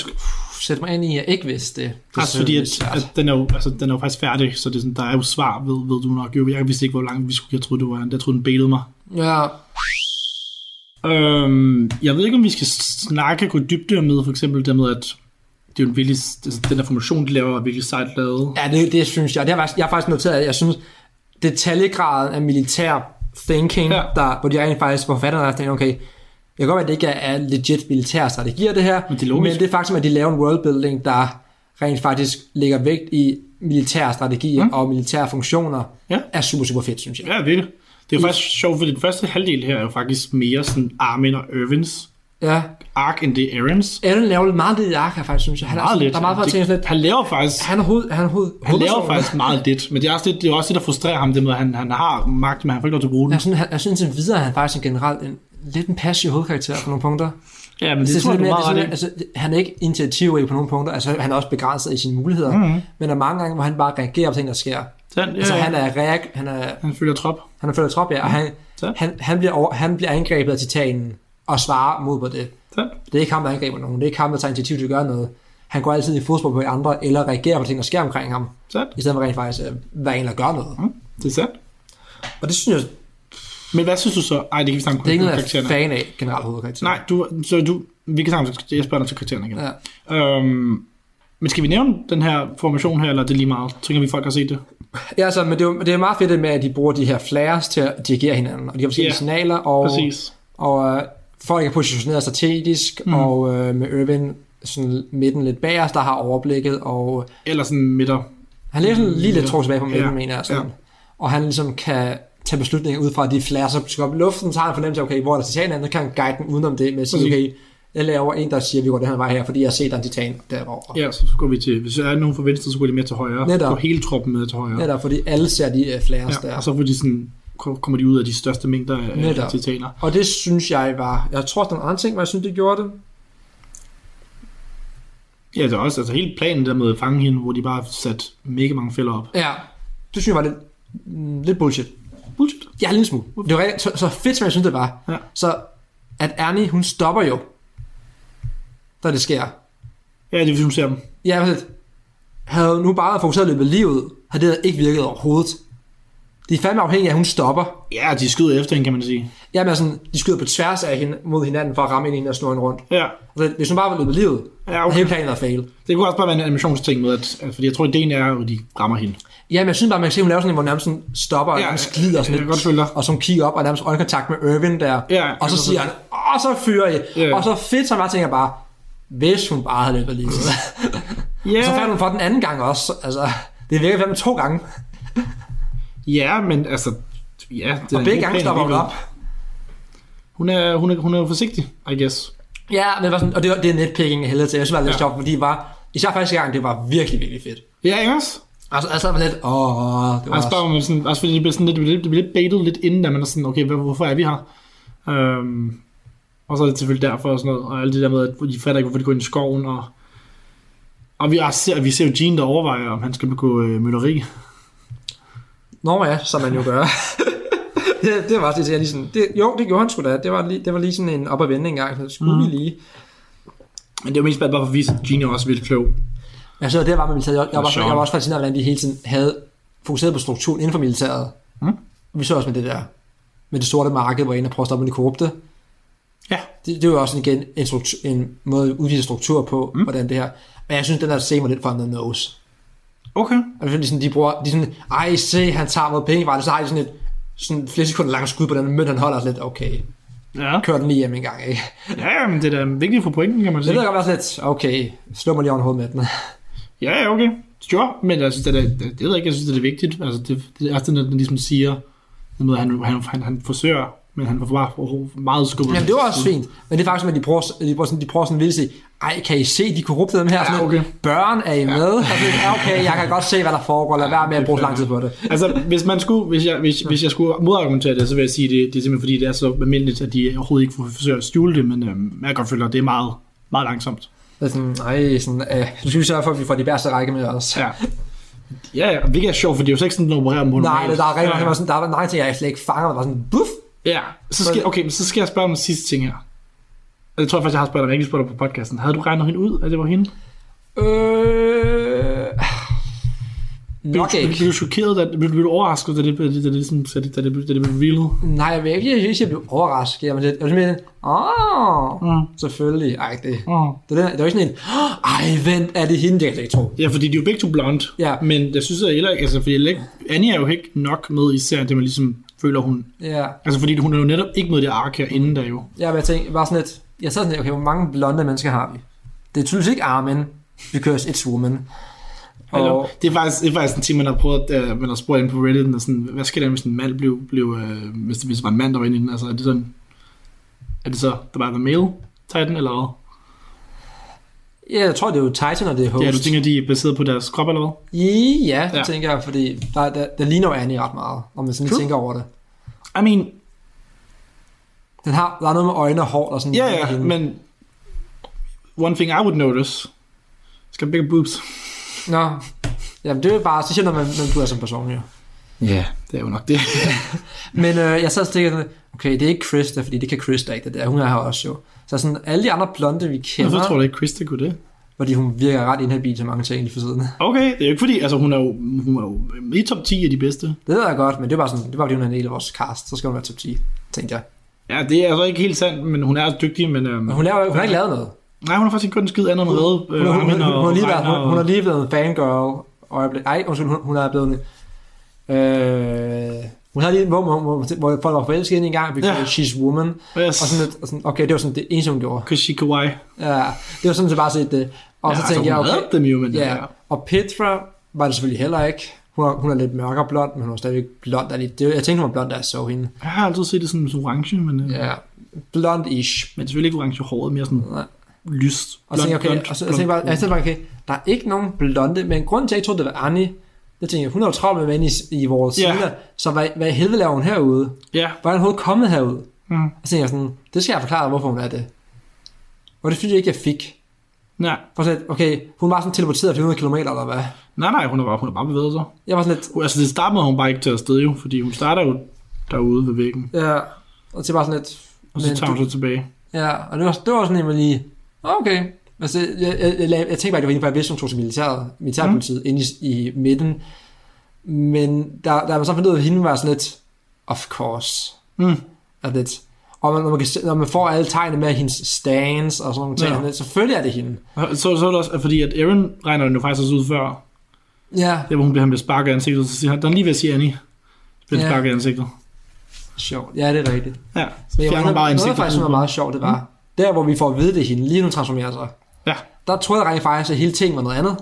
Speaker 8: sætte mig ind i, at jeg ikke vidste det. det
Speaker 7: altså, fordi at, at, den, er jo, altså, den er jo faktisk færdig, så det er sådan, der er jo svar, ved, ved du nok. Jo, jeg vidste ikke, hvor langt vi skulle. Jeg troede, det var, jeg troede, den bailede mig.
Speaker 8: Ja,
Speaker 7: Øhm, jeg ved ikke, om vi skal snakke, gå i dybde med, for eksempel det med, at det er jo en virkelig, altså, den der formation, de laver, er virkelig sejt lavet.
Speaker 8: ja det, det synes jeg. Det har jeg har faktisk noteret, at jeg synes, detaljegraden af militær thinking,
Speaker 7: Ja.
Speaker 8: der, hvor de rent faktisk, forfatterne har tænkt, okay, det kan godt være, at det ikke er er legit militære strategier, det her,
Speaker 7: Men det er logisk.
Speaker 8: men det er faktisk, at de laver en worldbuilding, der rent faktisk lægger vægt i militære strategier mm. og militære funktioner,
Speaker 7: Ja.
Speaker 8: er super, super fedt, synes jeg.
Speaker 7: Ja, virkelig. Det er jo faktisk sjovt, fordi den første halvdel her er jo faktisk mere sådan Armin og Irvins
Speaker 8: Ja.
Speaker 7: ark, end det er Aaron's.
Speaker 8: Ellen laver lidt meget lidt i ark her, faktisk, synes jeg. Han er,
Speaker 7: Meget
Speaker 8: sådan-
Speaker 7: lidt.
Speaker 8: Der er meget for at tænke lidt.
Speaker 7: Han laver faktisk
Speaker 8: Han er hoved, han er hoved,
Speaker 7: han laver faktisk meget lidt, men det er også det, det, er også det der frustrerer ham, det med, at han, han har magt, men han får ikke lov til at bruge den.
Speaker 8: Jeg synes, han, jeg synes videre, at han faktisk er generelt en, lidt en passiv hovedkarakter på nogle punkter.
Speaker 7: Ja, men det,
Speaker 8: Det, det,
Speaker 7: tror jeg, du er meget i.
Speaker 8: altså, han er ikke initiativrig på nogle punkter, altså han er også begrænset i sine muligheder, mm-hmm. men der er mange gange, hvor han bare reagerer på ting, der sker.
Speaker 7: Sandt, ja,
Speaker 8: Altså
Speaker 7: ja.
Speaker 8: han er reak, han er,
Speaker 7: han følger trop.
Speaker 8: han er følger trop, ja, og han,
Speaker 7: Så.
Speaker 8: han, han, bliver over, han bliver angrebet af titanen og svarer mod på det.
Speaker 7: Sandt.
Speaker 8: Det er ikke ham, der angriber nogen, det er ikke ham, der tager initiativ til at gøre noget. Han går altid i fodspor på andre, eller reagerer på ting, der sker omkring ham,
Speaker 7: Sandt.
Speaker 8: i stedet for rent faktisk at være en, der gør noget.
Speaker 7: Mm, det er sandt.
Speaker 8: Og det synes jeg,
Speaker 7: Men hvad synes du så? Ej, det kan vi snakke om
Speaker 8: det er ikke noget, jeg er fan af, generelt hovedkarakter.
Speaker 7: Nej, du, så du, vi kan snakke om, jeg spørger dig til karaktererne igen.
Speaker 8: Ja.
Speaker 7: Øhm, men skal vi nævne den her formation her, eller er det lige meget? Tænker vi, folk har set det?
Speaker 8: Ja, altså, men det er, det er meget fedt det med, at de bruger de her flares til at dirigere hinanden, og de har forskellige yeah. signaler, og,
Speaker 7: Præcis.
Speaker 8: og øh, folk er positioneret strategisk,
Speaker 7: Mm.
Speaker 8: og øh, med Irvin sådan midten lidt bag os, der har overblikket, og
Speaker 7: Eller sådan midter.
Speaker 8: han ligger sådan lige lidt trukket tilbage på midten,
Speaker 7: ja.
Speaker 8: mener jeg. Sådan.
Speaker 7: Ja.
Speaker 8: Og han ligesom kan tage beslutninger ud fra de som skal op i luften, så har han fornemmelse af, okay, hvor er der titanen, så kan han guide den udenom det med at sige, okay, jeg laver en, der siger, at vi går den her vej her, fordi jeg har set, der er en titan derovre.
Speaker 7: Ja, så går vi til, hvis der er nogen fra venstre, så går de mere til højre.
Speaker 8: Netop.
Speaker 7: Går hele truppen med til højre.
Speaker 8: Netop, fordi alle ser de uh, flares
Speaker 7: Ja,
Speaker 8: der.
Speaker 7: og så får de sådan, kommer de ud af de største mængder af,
Speaker 8: Netop.
Speaker 7: titaner.
Speaker 8: Og det synes jeg var... Jeg tror, der er nogle andre ting, hvor jeg synes, det gjorde det.
Speaker 7: Ja, det er også altså hele planen der med at fange hende, hvor de bare har sat mega mange fælder op.
Speaker 8: Ja, det synes jeg var lidt, lidt bullshit.
Speaker 7: Bullshit.
Speaker 8: Ja, en lille smule. Det var rigtig, så, så fedt, som jeg synes, det var.
Speaker 7: Ja.
Speaker 8: Så at Ernie, hun stopper jo, da det sker.
Speaker 7: Ja, det er, hvis hun ser dem.
Speaker 8: Ja, men havde nu bare fokuseret løbet livet, havde det ikke virket overhovedet. De er fandme afhængige af, at hun stopper.
Speaker 7: Ja, de skyder efter hende, kan man sige.
Speaker 8: Jamen sådan, de skyder på tværs af hende mod hinanden for at ramme ind i hende og snurre hende rundt.
Speaker 7: Ja,
Speaker 8: Altså, hvis hun bare var løbet livet,
Speaker 7: Ja,
Speaker 8: ja,
Speaker 7: okay.
Speaker 8: hele planen havde fail.
Speaker 7: det kunne også bare være en animationsting med, at, at fordi jeg tror, ideen er, at de rammer hende.
Speaker 8: Ja, men jeg synes bare, man kan se, at hun laver sådan en, hvor nærmest sådan stopper og
Speaker 7: Ja,
Speaker 8: nærmest glider sådan
Speaker 7: jeg følge dig.
Speaker 8: og så hun kigger op og nærmest øjenkontakt med Irvin der.
Speaker 7: Ja, jeg
Speaker 8: og så siger han, åh, så fyrer I.
Speaker 7: Ja.
Speaker 8: Og så fedt, så jeg tænker bare, hvis hun bare havde løbet lige
Speaker 7: Ja,
Speaker 8: Og så fandt hun for den anden gang også. Altså, det virker fandme to gange.
Speaker 7: ja men altså... Ja, det
Speaker 8: Og begge gange stopper hun op.
Speaker 7: Hun er, hun, er, hun er jo forsigtig, I guess.
Speaker 8: Ja, men det var sådan, og det, var, det er netpicking af helvede til. Jeg synes, det var lidt
Speaker 7: Ja.
Speaker 8: sjovt, fordi det var, især første gang, det var virkelig, virkelig fedt.
Speaker 7: Ja, ikke også?
Speaker 8: Altså, altså var lidt, åh, det var
Speaker 7: Og så spørger man sådan, også fordi det bliver, sådan lidt, det bliver, det bliver lidt baitet lidt inden, da man er sådan, okay, hvor- hvorfor er vi her? Øhm, Og så er det selvfølgelig derfor og sådan noget, og alt det der med, at de fatter ikke, hvorfor de går ind i skoven, og, og vi, også ser, vi ser jo Gene, der overvejer, om han skal begå øh, mytteri.
Speaker 8: Nå ja, som man jo gør. det, det var det, jeg lige sådan, det, jo, det gjorde han sgu da. Det var, lige, det var lige sådan en op- og vende en gang. Så skulle mm. vi lige.
Speaker 7: Men det var mest bare for at vise, at Gene er også vildt klog.
Speaker 8: Jeg så det var med militæret. Jeg, jeg, var, jeg var også fascineret, hvordan de hele tiden havde fokuseret på strukturen inden for militæret.
Speaker 7: Mm.
Speaker 8: Vi så også med det der, med det sorte marked, hvor en er prøver at stoppe med det korrupte.
Speaker 7: Ja.
Speaker 8: Det, det var også igen en, struktur, en måde at udvise struktur på, mm. hvordan det her. Men jeg synes, den der scene var lidt for the nose.
Speaker 7: Okay.
Speaker 8: Altså, de, sådan, de bruger, de er sådan, ej se, han tager mod penge, så har de sådan et sådan flere sekunder langt skud på den mønt, han holder sådan lidt, okay,
Speaker 7: Ja.
Speaker 8: kør den lige hjem en gang, ikke?
Speaker 7: ja, men det er da vigtigt for pointen, kan man
Speaker 8: Det
Speaker 7: sige.
Speaker 8: ved jeg godt være lidt, okay, slå mig lige over hovedet med den.
Speaker 7: Ja, ja, okay. Sure, men jeg synes, det, er, det, ved jeg ikke, jeg synes, det er vigtigt. Altså, det, det er også den, der ligesom siger, den måde, han, han, han, han forsøger, men han får bare meget skubbet.
Speaker 8: Jamen, det var også fint, men det er faktisk, at de prøver, de prøver sådan, de prøver sådan at sige, ej, kan I se de korrupte dem her? Sådan
Speaker 7: okay.
Speaker 8: Børn, er I med? Ja. ja, okay, jeg kan godt se, hvad der foregår, lad være med at bruge så lang tid på det.
Speaker 7: Altså, hvis, man skulle, hvis, jeg, hvis, hvis jeg skulle modargumentere det, så vil jeg sige, det, det er simpelthen fordi, det er så almindeligt, at de overhovedet ikke forsøger at skjule det, men øhm, jeg kan godt føle, at det er meget, meget langsomt.
Speaker 8: Det er sådan, ej, sådan, øh, nu skal vi sørge for, at vi får de værste række med os.
Speaker 7: Ja. Ja, ja, hvilket er sjovt, for det er jo så ikke sådan, den opererer mod
Speaker 8: Nej, der er rigtig
Speaker 7: ja,
Speaker 8: mange, sådan, der er mange ting, jeg slet ikke fanger, der var sådan, buff,
Speaker 7: ja. Så skal, okay, men så skal jeg spørge om den sidste ting her. Og det tror jeg faktisk, jeg har spurgt dig, jeg ikke spurgt dig på podcasten. Havde du regnet hende ud, at det var hende?
Speaker 8: Øh... Nok
Speaker 7: Blev,
Speaker 8: ikke.
Speaker 7: blev du chokeret, da, blev, blev du overrasket, da det, da det, da det, sådan, da det, da det, da det blev revealet?
Speaker 8: Nej, jeg vil ikke, jeg, synes, jeg blev overrasket. Jeg var lidt, jeg var sådan lidt, åh,
Speaker 7: Mm.
Speaker 8: selvfølgelig. Ej, det,
Speaker 7: Mm.
Speaker 8: det, var, det var ikke sådan en, ej, vent, er det hende? Det kan jeg ikke tro.
Speaker 7: Ja, fordi de er jo begge to blonde.
Speaker 8: Ja.
Speaker 7: Men jeg synes jeg heller ikke, altså fordi jeg ikke, Annie er jo ikke nok med i serien, det man ligesom føler hun.
Speaker 8: Ja,
Speaker 7: Altså fordi hun er jo netop ikke med i det ark her inden der jo.
Speaker 8: ja men jeg tænkte, bare sådan lidt, jeg sad sådan lidt, okay, hvor mange blonde mennesker har vi? Det er tydeligvis ikke Armin, because it's woman.
Speaker 7: Eller,
Speaker 8: Og,
Speaker 7: det, er faktisk, det er faktisk en ting, man har prøvet, uh, man har spurgt ind på Reddit, og sådan, hvad sker der, hvis en mand blev, blev uh, hvis, det, hvis det var en mand, der var inde i den? Altså, er det sådan, er det så, der bare er male Titan, eller hvad?
Speaker 8: ja, jeg tror, det er jo Titan, og det er Host.
Speaker 7: Ja, du tænker, de er baseret på deres krop, eller hvad?
Speaker 8: Ja, det
Speaker 7: Ja.
Speaker 8: tænker jeg, fordi der, der, der ligner jo Annie ret meget, når man sådan
Speaker 7: True.
Speaker 8: tænker over det.
Speaker 7: I mean,
Speaker 8: Den har, der er noget med øjne og hår, der sådan
Speaker 7: ja,
Speaker 8: ligner
Speaker 7: ja, men one thing I would notice, skal bigger boobs.
Speaker 8: Nå, jamen det er jo bare, så siger når man, man du er som person, jo.
Speaker 7: Ja, det er jo nok det.
Speaker 8: Men øh, jeg sad og tænkte, okay, det er ikke Krista, fordi det kan Krista ikke, det der. Hun er her også jo. Så sådan, alle de andre blonde, vi kender,
Speaker 7: Hvorfor tror du ikke, Krista kunne det?
Speaker 8: fordi hun virker ret inhabil til mange ting lige for siden.
Speaker 7: Okay, det er jo ikke fordi, altså hun er jo, hun er jo i top 10 af de bedste.
Speaker 8: Det ved jeg godt, men det var bare sådan, det var fordi hun er en del af vores cast, så skal hun være top 10, tænkte jeg.
Speaker 7: Ja, det er altså ikke helt sandt, men hun er dygtig, men... Øhm,
Speaker 8: Men hun, laver, hun har ikke lavet noget.
Speaker 7: Nej, hun har faktisk ikke gjort en skid andet end redde
Speaker 8: Hun,
Speaker 7: øh,
Speaker 8: hun, hun, hun, hun, har lige været, hun, hun
Speaker 7: og-
Speaker 8: lige blevet en fangirl, og jeg blev, ej, undskyld, hun, hun er blevet en, øh, hun har lige, hvor, hvor, hvor, hvor folk var forelsket hende en gang, because
Speaker 7: Ja.
Speaker 8: she's woman,
Speaker 7: Yes.
Speaker 8: og sådan lidt, og sådan, okay, det var sådan det eneste, hun gjorde.
Speaker 7: Because she kawaii.
Speaker 8: Ja, det var sådan, så bare set det. Og så
Speaker 7: ja,
Speaker 8: tænkte jeg,
Speaker 7: altså, hun
Speaker 8: okay,
Speaker 7: dem jo, men
Speaker 8: Ja,
Speaker 7: ja.
Speaker 8: og Petra var det selvfølgelig heller ikke. Hun er, hun er lidt mørkere blond, men hun er stadigvæk blond. Der er lidt, det, jeg tænkte, hun var blond, da jeg så hende.
Speaker 7: Jeg har altid set det sådan som orange, men, øh,
Speaker 8: Ja, blond-ish.
Speaker 7: men selvfølgelig ikke orange håret, mere sådan
Speaker 8: Nej.
Speaker 7: Lyst.
Speaker 8: Og så tænkte okay, og så, tænkte bare, jeg tænkte bare, okay, der er ikke nogen blonde, men grunden til, at jeg troede, det var Annie, det tænkte jeg, hun er jo travlt med at i, i vores yeah. så hvad, hvad helvede laver hun herude?
Speaker 7: Ja,
Speaker 8: Hvordan er hun kommet herud?
Speaker 7: mm.
Speaker 8: Og så tænkte jeg sådan, det skal jeg forklare dig, hvorfor hun er det. Og det synes jeg ikke, jeg fik.
Speaker 7: nej.
Speaker 8: For sådan, okay, hun var sådan teleporteret 400 km eller hvad?
Speaker 7: Nej, nej, hun er bare, hun er bare bevæget sig.
Speaker 8: Jeg var sådan lidt,
Speaker 7: Hun- Altså, det med, at hun bare ikke tager afsted jo, fordi hun starter jo derude ved væggen,
Speaker 8: ja, og det var sådan lidt,
Speaker 7: og så tager
Speaker 8: du-
Speaker 7: hun så tilbage.
Speaker 8: Ja, og det var, det var sådan en, lige, okay. Altså, jeg, jeg, jeg, jeg, tænkte bare, at det var inden for, jeg vidste, hun tog til militæret, militærpolitiet, mm. inde i, i midten. Men der, der var så fundet ud af, at hende var sådan lidt, of course.
Speaker 7: Mm.
Speaker 8: Er lidt. Og man, når, man kan, når man får alle tegnene med hendes stance og sådan nogle ting,
Speaker 7: Ja.
Speaker 8: ja. selvfølgelig er det hende.
Speaker 7: Så, så er det også, fordi at Aaron regner den jo faktisk også ud før,
Speaker 8: Ja,
Speaker 7: der hvor hun bliver han bliver sparket i ansigtet, så siger han, der er lige ved at sige Annie, bliver
Speaker 8: Ja.
Speaker 7: sparket i ansigtet.
Speaker 8: sjovt. Ja, det er rigtigt.
Speaker 7: Ja, så
Speaker 8: Men jeg, noget,
Speaker 7: hun bare
Speaker 8: noget,
Speaker 7: ansigtet.
Speaker 8: faktisk, som var meget sjovt, det var, mm. Der hvor vi får at vide, det er hende, lige nu transformerer sig.
Speaker 7: Ja.
Speaker 8: Der troede jeg rent faktisk, at hele ting var noget andet.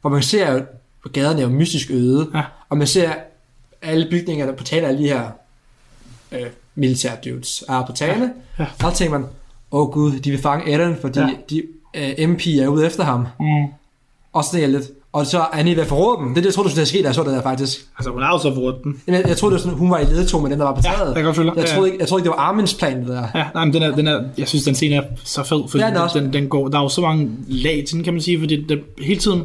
Speaker 8: Hvor man ser jo, at gaderne er jo mystisk øde,
Speaker 7: Ja.
Speaker 8: og man ser alle bygningerne på tale af alle de her øh, militære dudes er på tale.
Speaker 7: Ja.
Speaker 8: Og så tænker man, åh oh gud, de vil fange Eren, fordi
Speaker 7: Ja.
Speaker 8: ja. de, øh, MP er ude efter ham.
Speaker 7: Mm.
Speaker 8: Og så tænker jeg lidt, og så er Annie ved at forråde dem. Det er det, jeg tror, du synes, der er sket, da jeg så det der faktisk.
Speaker 7: Altså, hun har jo så forrådt den.
Speaker 8: Jamen, Jeg, jeg troede, det var sådan, hun var i ledetog med dem, der var på
Speaker 7: Ja,
Speaker 8: taget.
Speaker 7: jeg kan godt følge dig.
Speaker 8: jeg,
Speaker 7: Ja,
Speaker 8: troede
Speaker 7: ja.
Speaker 8: ikke, jeg troede ikke, det var Arminds plan, det der.
Speaker 7: Ja, nej, men den er, den er, jeg synes, den scene er så fed, fordi
Speaker 8: Ja, den
Speaker 7: ja,
Speaker 8: også.
Speaker 7: den, den går, der er jo så mange lag til den, kan man sige, fordi den, hele tiden,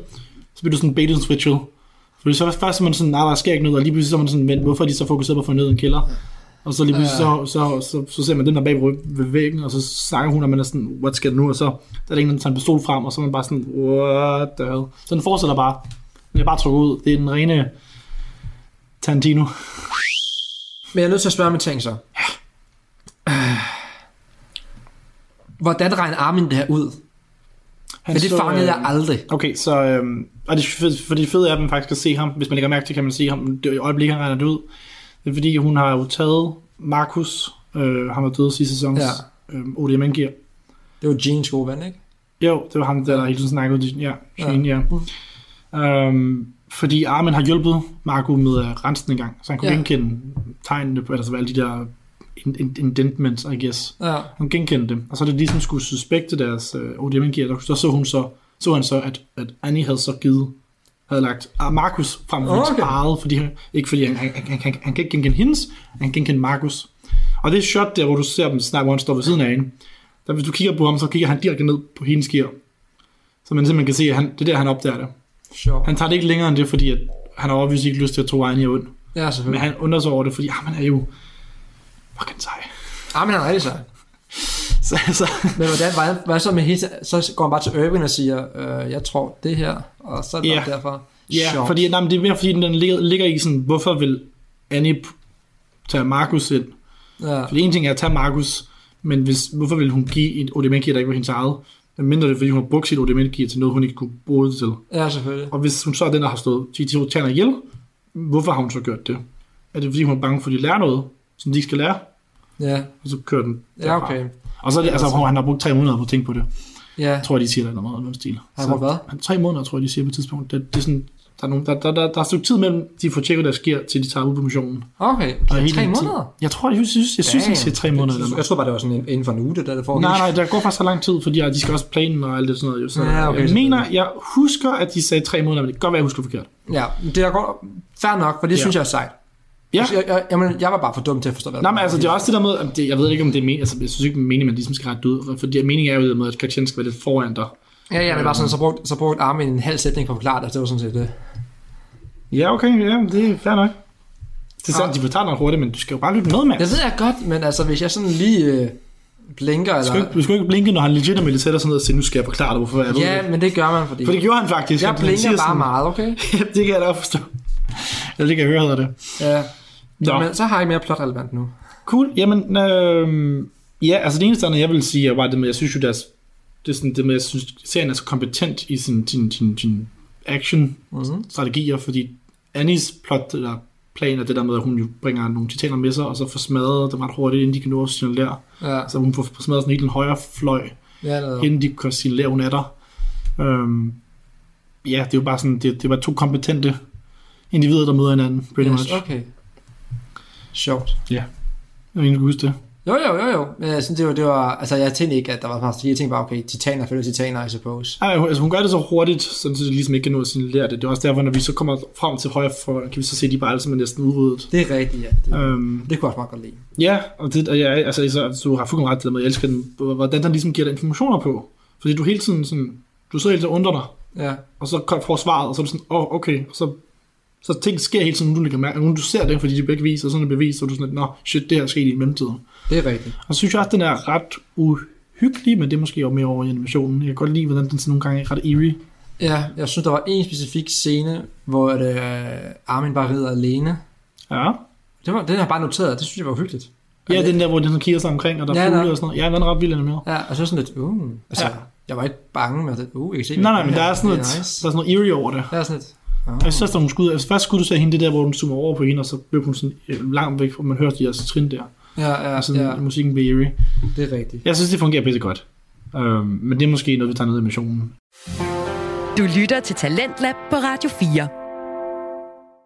Speaker 7: så bliver du sådan bait and switchet. Fordi så først er man sådan, nej, der sker ikke noget, og lige pludselig så er man sådan, men hvorfor er de så fokuseret på at få ned en kælder? Og så lige pludselig, så, så, så, så, ser man den der bag ved væggen, og så snakker hun, og man er sådan, what skal der nu? Og så der er der en, der tager en pistol frem, og så er man bare sådan, what the hell? Så den fortsætter bare. Den er bare trukket ud. Det er den rene Tarantino.
Speaker 8: Men jeg er nødt til at spørge om en ting så. Øh, Hvordan regner Armin det her ud?
Speaker 7: Han
Speaker 8: For det fangede jeg
Speaker 7: øh,
Speaker 8: aldrig.
Speaker 7: Okay, så øhm, og det, for det fede er, at man faktisk kan se ham. Hvis man lægger mærke til, kan man se ham. Det er i øjeblikket, han regner det ud. Det er fordi, hun har jo taget Markus, øh, han var død sidste sæson,
Speaker 8: Ja.
Speaker 7: øhm, ODM gear.
Speaker 8: Det var Jeans gode ven, ikke?
Speaker 7: Jo, det var ham, der, der hele tiden snakkede. Ja, Shane, ja. ja. Øhm, fordi Armin har hjulpet Marco med at rense den en gang, så han kunne
Speaker 8: Ja.
Speaker 7: genkende tegnene på, altså alle de der in- in- indentments, I guess.
Speaker 8: Ja.
Speaker 7: Hun genkendte dem, og så er det ligesom skulle suspekte deres øh, ODM gear, der, så så hun så, så han så, at, at Annie havde så givet, havde lagt ah, Markus frem for
Speaker 8: Okay.
Speaker 7: okay. eget, fordi, ikke fordi han, han, han, han, han, han kan ikke genkende hendes, han kan genkende Markus. Og det et shot der, hvor du ser dem snakke, hvor han står ved siden af hende. Der, hvis du kigger på ham, så kigger han direkte ned på hendes gear. Så man simpelthen kan se, at han, det er der, han opdager det.
Speaker 8: Sjov.
Speaker 7: Han tager det ikke længere end det, fordi at han har overvist ikke lyst til at tro, at Annie er ond.
Speaker 8: Ja,
Speaker 7: Men
Speaker 8: selvfølgelig.
Speaker 7: han undrer sig over det, fordi ah, han er jo fucking sej.
Speaker 8: Armin han er rigtig sej.
Speaker 7: Så, så,
Speaker 8: Men hvordan, hvad, hvad så med hele, så går han bare til Irving og siger, øh, jeg tror det her, og så er det
Speaker 7: Ja.
Speaker 8: derfor.
Speaker 7: Ja,
Speaker 8: Sjovt.
Speaker 7: fordi, nej, men det er mere fordi, den ligger, ligger i sådan, hvorfor vil Annie tage Markus ind?
Speaker 8: Ja.
Speaker 7: Fordi en ting er at tage Markus, men hvis, hvorfor vil hun give et ODM-gear, der ikke var hendes eget? Men mindre det fordi hun har brugt sit ODM-gear til noget, hun ikke kunne bruge det til.
Speaker 8: ja, selvfølgelig.
Speaker 7: Og hvis hun så er den, der har stået to tjerner ihjel, hvorfor har hun så gjort det? Er det fordi, hun er bange for, at de lærer noget, som de ikke skal lære?
Speaker 8: Ja,
Speaker 7: Og så kører den
Speaker 8: ja
Speaker 7: derfra.
Speaker 8: okay.
Speaker 7: Og så er det, altså, han har brugt tre måneder på at tænke på det.
Speaker 8: Ja,
Speaker 7: Jeg tror, de siger, der er noget af den stil.
Speaker 8: Har han?
Speaker 7: Han, tre måneder, tror jeg, de siger på et tidspunkt. Det, det er sådan, der, er nogle, der, der, der, der er et stykke tid mellem, de får tjekket, hvad der sker, til de tager ud på missionen.
Speaker 8: okay.
Speaker 7: Og
Speaker 8: tre
Speaker 7: tid-
Speaker 8: måneder?
Speaker 7: Jeg tror, jeg synes, jeg synes, de siger tre måneder.
Speaker 8: Jeg, jeg tror bare, det var sådan en, inden for en uge, det der det foregik.
Speaker 7: Nej, nej, der går faktisk så lang tid, fordi de skal også plane og alt det sådan noget. Jo. Så
Speaker 8: Ja, okay,
Speaker 7: jeg mener, jeg husker, at de sagde tre måneder, men det kan godt være, jeg husker forkert.
Speaker 8: Ja, det er godt. Fair nok, for det
Speaker 7: Ja.
Speaker 8: synes jeg er sejt.
Speaker 7: Ja.
Speaker 8: Jeg, jeg, jeg, jeg, var bare for dum til at forstå, hvad
Speaker 7: Nej, men altså, det er også det der med, det, jeg ved ikke, om det er meningen, altså, jeg synes ikke, det meningen, man ligesom skal rette ud, fordi meningen er jo det med, at Katjen skal være lidt foran dig.
Speaker 8: Ja, ja, men bare sådan, så brugte, så brugte Armin en halv sætning for at forklare det, det var sådan set det.
Speaker 7: Ja, okay, ja, det er fair nok. Det er sandt, de fortager nok hurtigt, men du skal jo bare lytte med, Mads.
Speaker 8: Jeg ved jeg godt, men altså, hvis jeg sådan lige øh, blinker,
Speaker 7: Du skal,
Speaker 8: eller...
Speaker 7: ikke, du skal ikke blinke, når han legitimately sætter sig ned og siger, nu skal jeg forklare dig, hvorfor jeg ved
Speaker 8: Ja,
Speaker 7: det.
Speaker 8: men det gør man, fordi...
Speaker 7: For det gjorde han faktisk.
Speaker 8: jeg blinker bare
Speaker 7: sådan-
Speaker 8: meget, okay?
Speaker 7: det kan jeg da forstå. Eller det kan jeg høre, hedder det.
Speaker 8: Ja.
Speaker 7: Nå.
Speaker 8: Men så har jeg mere plot relevant nu.
Speaker 7: Cool. Jamen, øh, ja, altså det eneste andet, jeg vil sige, er bare det med, jeg synes jo, deres, det er sådan det med, jeg synes, serien er så kompetent i sin, sin, sin, sin action-strategier,
Speaker 8: Mhm.
Speaker 7: fordi Annies plot, eller plan er det der med, at hun jo bringer nogle titaner med sig, og så får smadret dem ret hurtigt, inden de kan nå at signalere.
Speaker 8: Ja,
Speaker 7: Så hun får smadret sådan helt den højre fløj,
Speaker 8: ja, noget.
Speaker 7: inden de kan signalere, hun er der. Øhm, ja, det er jo bare sådan, det, det var to kompetente individer, der møder hinanden, pretty
Speaker 8: Yes,
Speaker 7: much.
Speaker 8: okay. Sjovt.
Speaker 7: Jeg ved ikke, huske det.
Speaker 8: Jo, jo, jo, jo. Men jeg synes, det var, det var, altså jeg tænkte ikke, at der var faktisk, jeg tænkte bare, okay, titaner følger titaner, I suppose.
Speaker 7: Ej, hun- altså hun gør det så hurtigt, sådan så det ligesom ikke kan nå at signalere det. Det er også derfor, når vi så kommer frem til højre for, kan vi så se, at de bare alle sammen er næsten udryddet.
Speaker 8: Det er rigtigt, ja. Det,
Speaker 7: Øhm,
Speaker 8: det kunne jeg også meget godt lide.
Speaker 7: ja, og det, og ja, altså, så, du har fuldkommen ret til det med, jeg elsker den, hvordan den ligesom giver dig informationer på. Fordi du hele tiden sådan, du sidder hele tiden og undrer dig,
Speaker 8: Ja,
Speaker 7: og så får svaret, og så er du sådan, åh, oh, okay, og så, så ting sker tiden, nu du lægger mærke, nu du ser det, fordi de begge viser, sådan er bevis, og du sådan, nå, shit, det her er sket i mellemtiden.
Speaker 8: det er rigtigt.
Speaker 7: Og så synes jeg også, den er ret uhyggelig, men det er måske også mere over i animationen. Jeg kan godt lide, hvordan den sådan nogle gange er ret eerie.
Speaker 8: Ja, jeg synes, der var en specifik scene, hvor det, uh, Armin bare rider alene.
Speaker 7: Ja.
Speaker 8: Det var, den har jeg bare noteret, det synes jeg var hyggeligt.
Speaker 7: Ja, den der, hvor den sådan kigger sig omkring, og der er
Speaker 8: Ja,
Speaker 7: fugle og sådan noget. Ja, den er ret vild animeret.
Speaker 8: Ja, og så sådan lidt, uh, altså,
Speaker 7: Ja.
Speaker 8: jeg var ikke bange, men jeg tænkte, uh, jeg kan se,
Speaker 7: Nej, nej, men der er sådan
Speaker 8: det
Speaker 7: noget, der er
Speaker 8: nice.
Speaker 7: sådan noget eerie over det.
Speaker 8: Der er sådan lidt, uh,
Speaker 7: Og jeg synes, der er nogle skud. Altså, først skulle du se hende det der, hvor hun zoomer over på hende, og så løb hun sådan øh, langt væk, og man hører de her trin der.
Speaker 8: ja, ja,
Speaker 7: Og sådan, ja, musikken bliver eerie.
Speaker 8: det er rigtigt.
Speaker 7: Jeg synes, det fungerer pisse godt. Øhm, men det er måske noget, vi tager ned i missionen.
Speaker 2: Du lytter til Talentlab på Radio 4.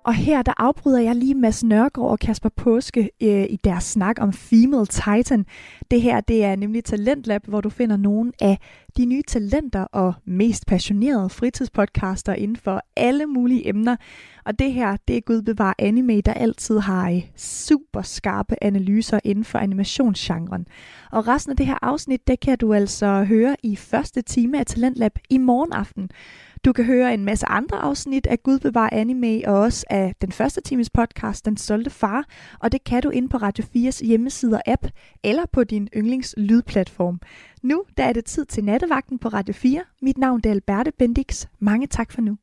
Speaker 3: Og her der afbryder jeg lige Mads Nørgaard og Kasper Påske øh, i deres snak om Female Titan. Det her det er nemlig Talentlab, hvor du finder nogle af De nye talenter og mest passionerede fritidspodcaster inden for alle mulige emner. Og det her, det er Gud bevar anime, der altid har øh, super skarpe analyser inden for animationsgenren. Og resten af det her afsnit, det kan du altså høre i første time af Talentlab i morgen aften. Du kan høre en masse andre afsnit af Gud bevar anime og også af den første times podcast, Den Stolte Far, og det kan du ind på Radio 4's hjemmeside og app eller på din yndlings lydplatform. Nu der er det tid til nattevagten på Radio 4. Mit navn er Alberte Bendix. Mange tak for nu.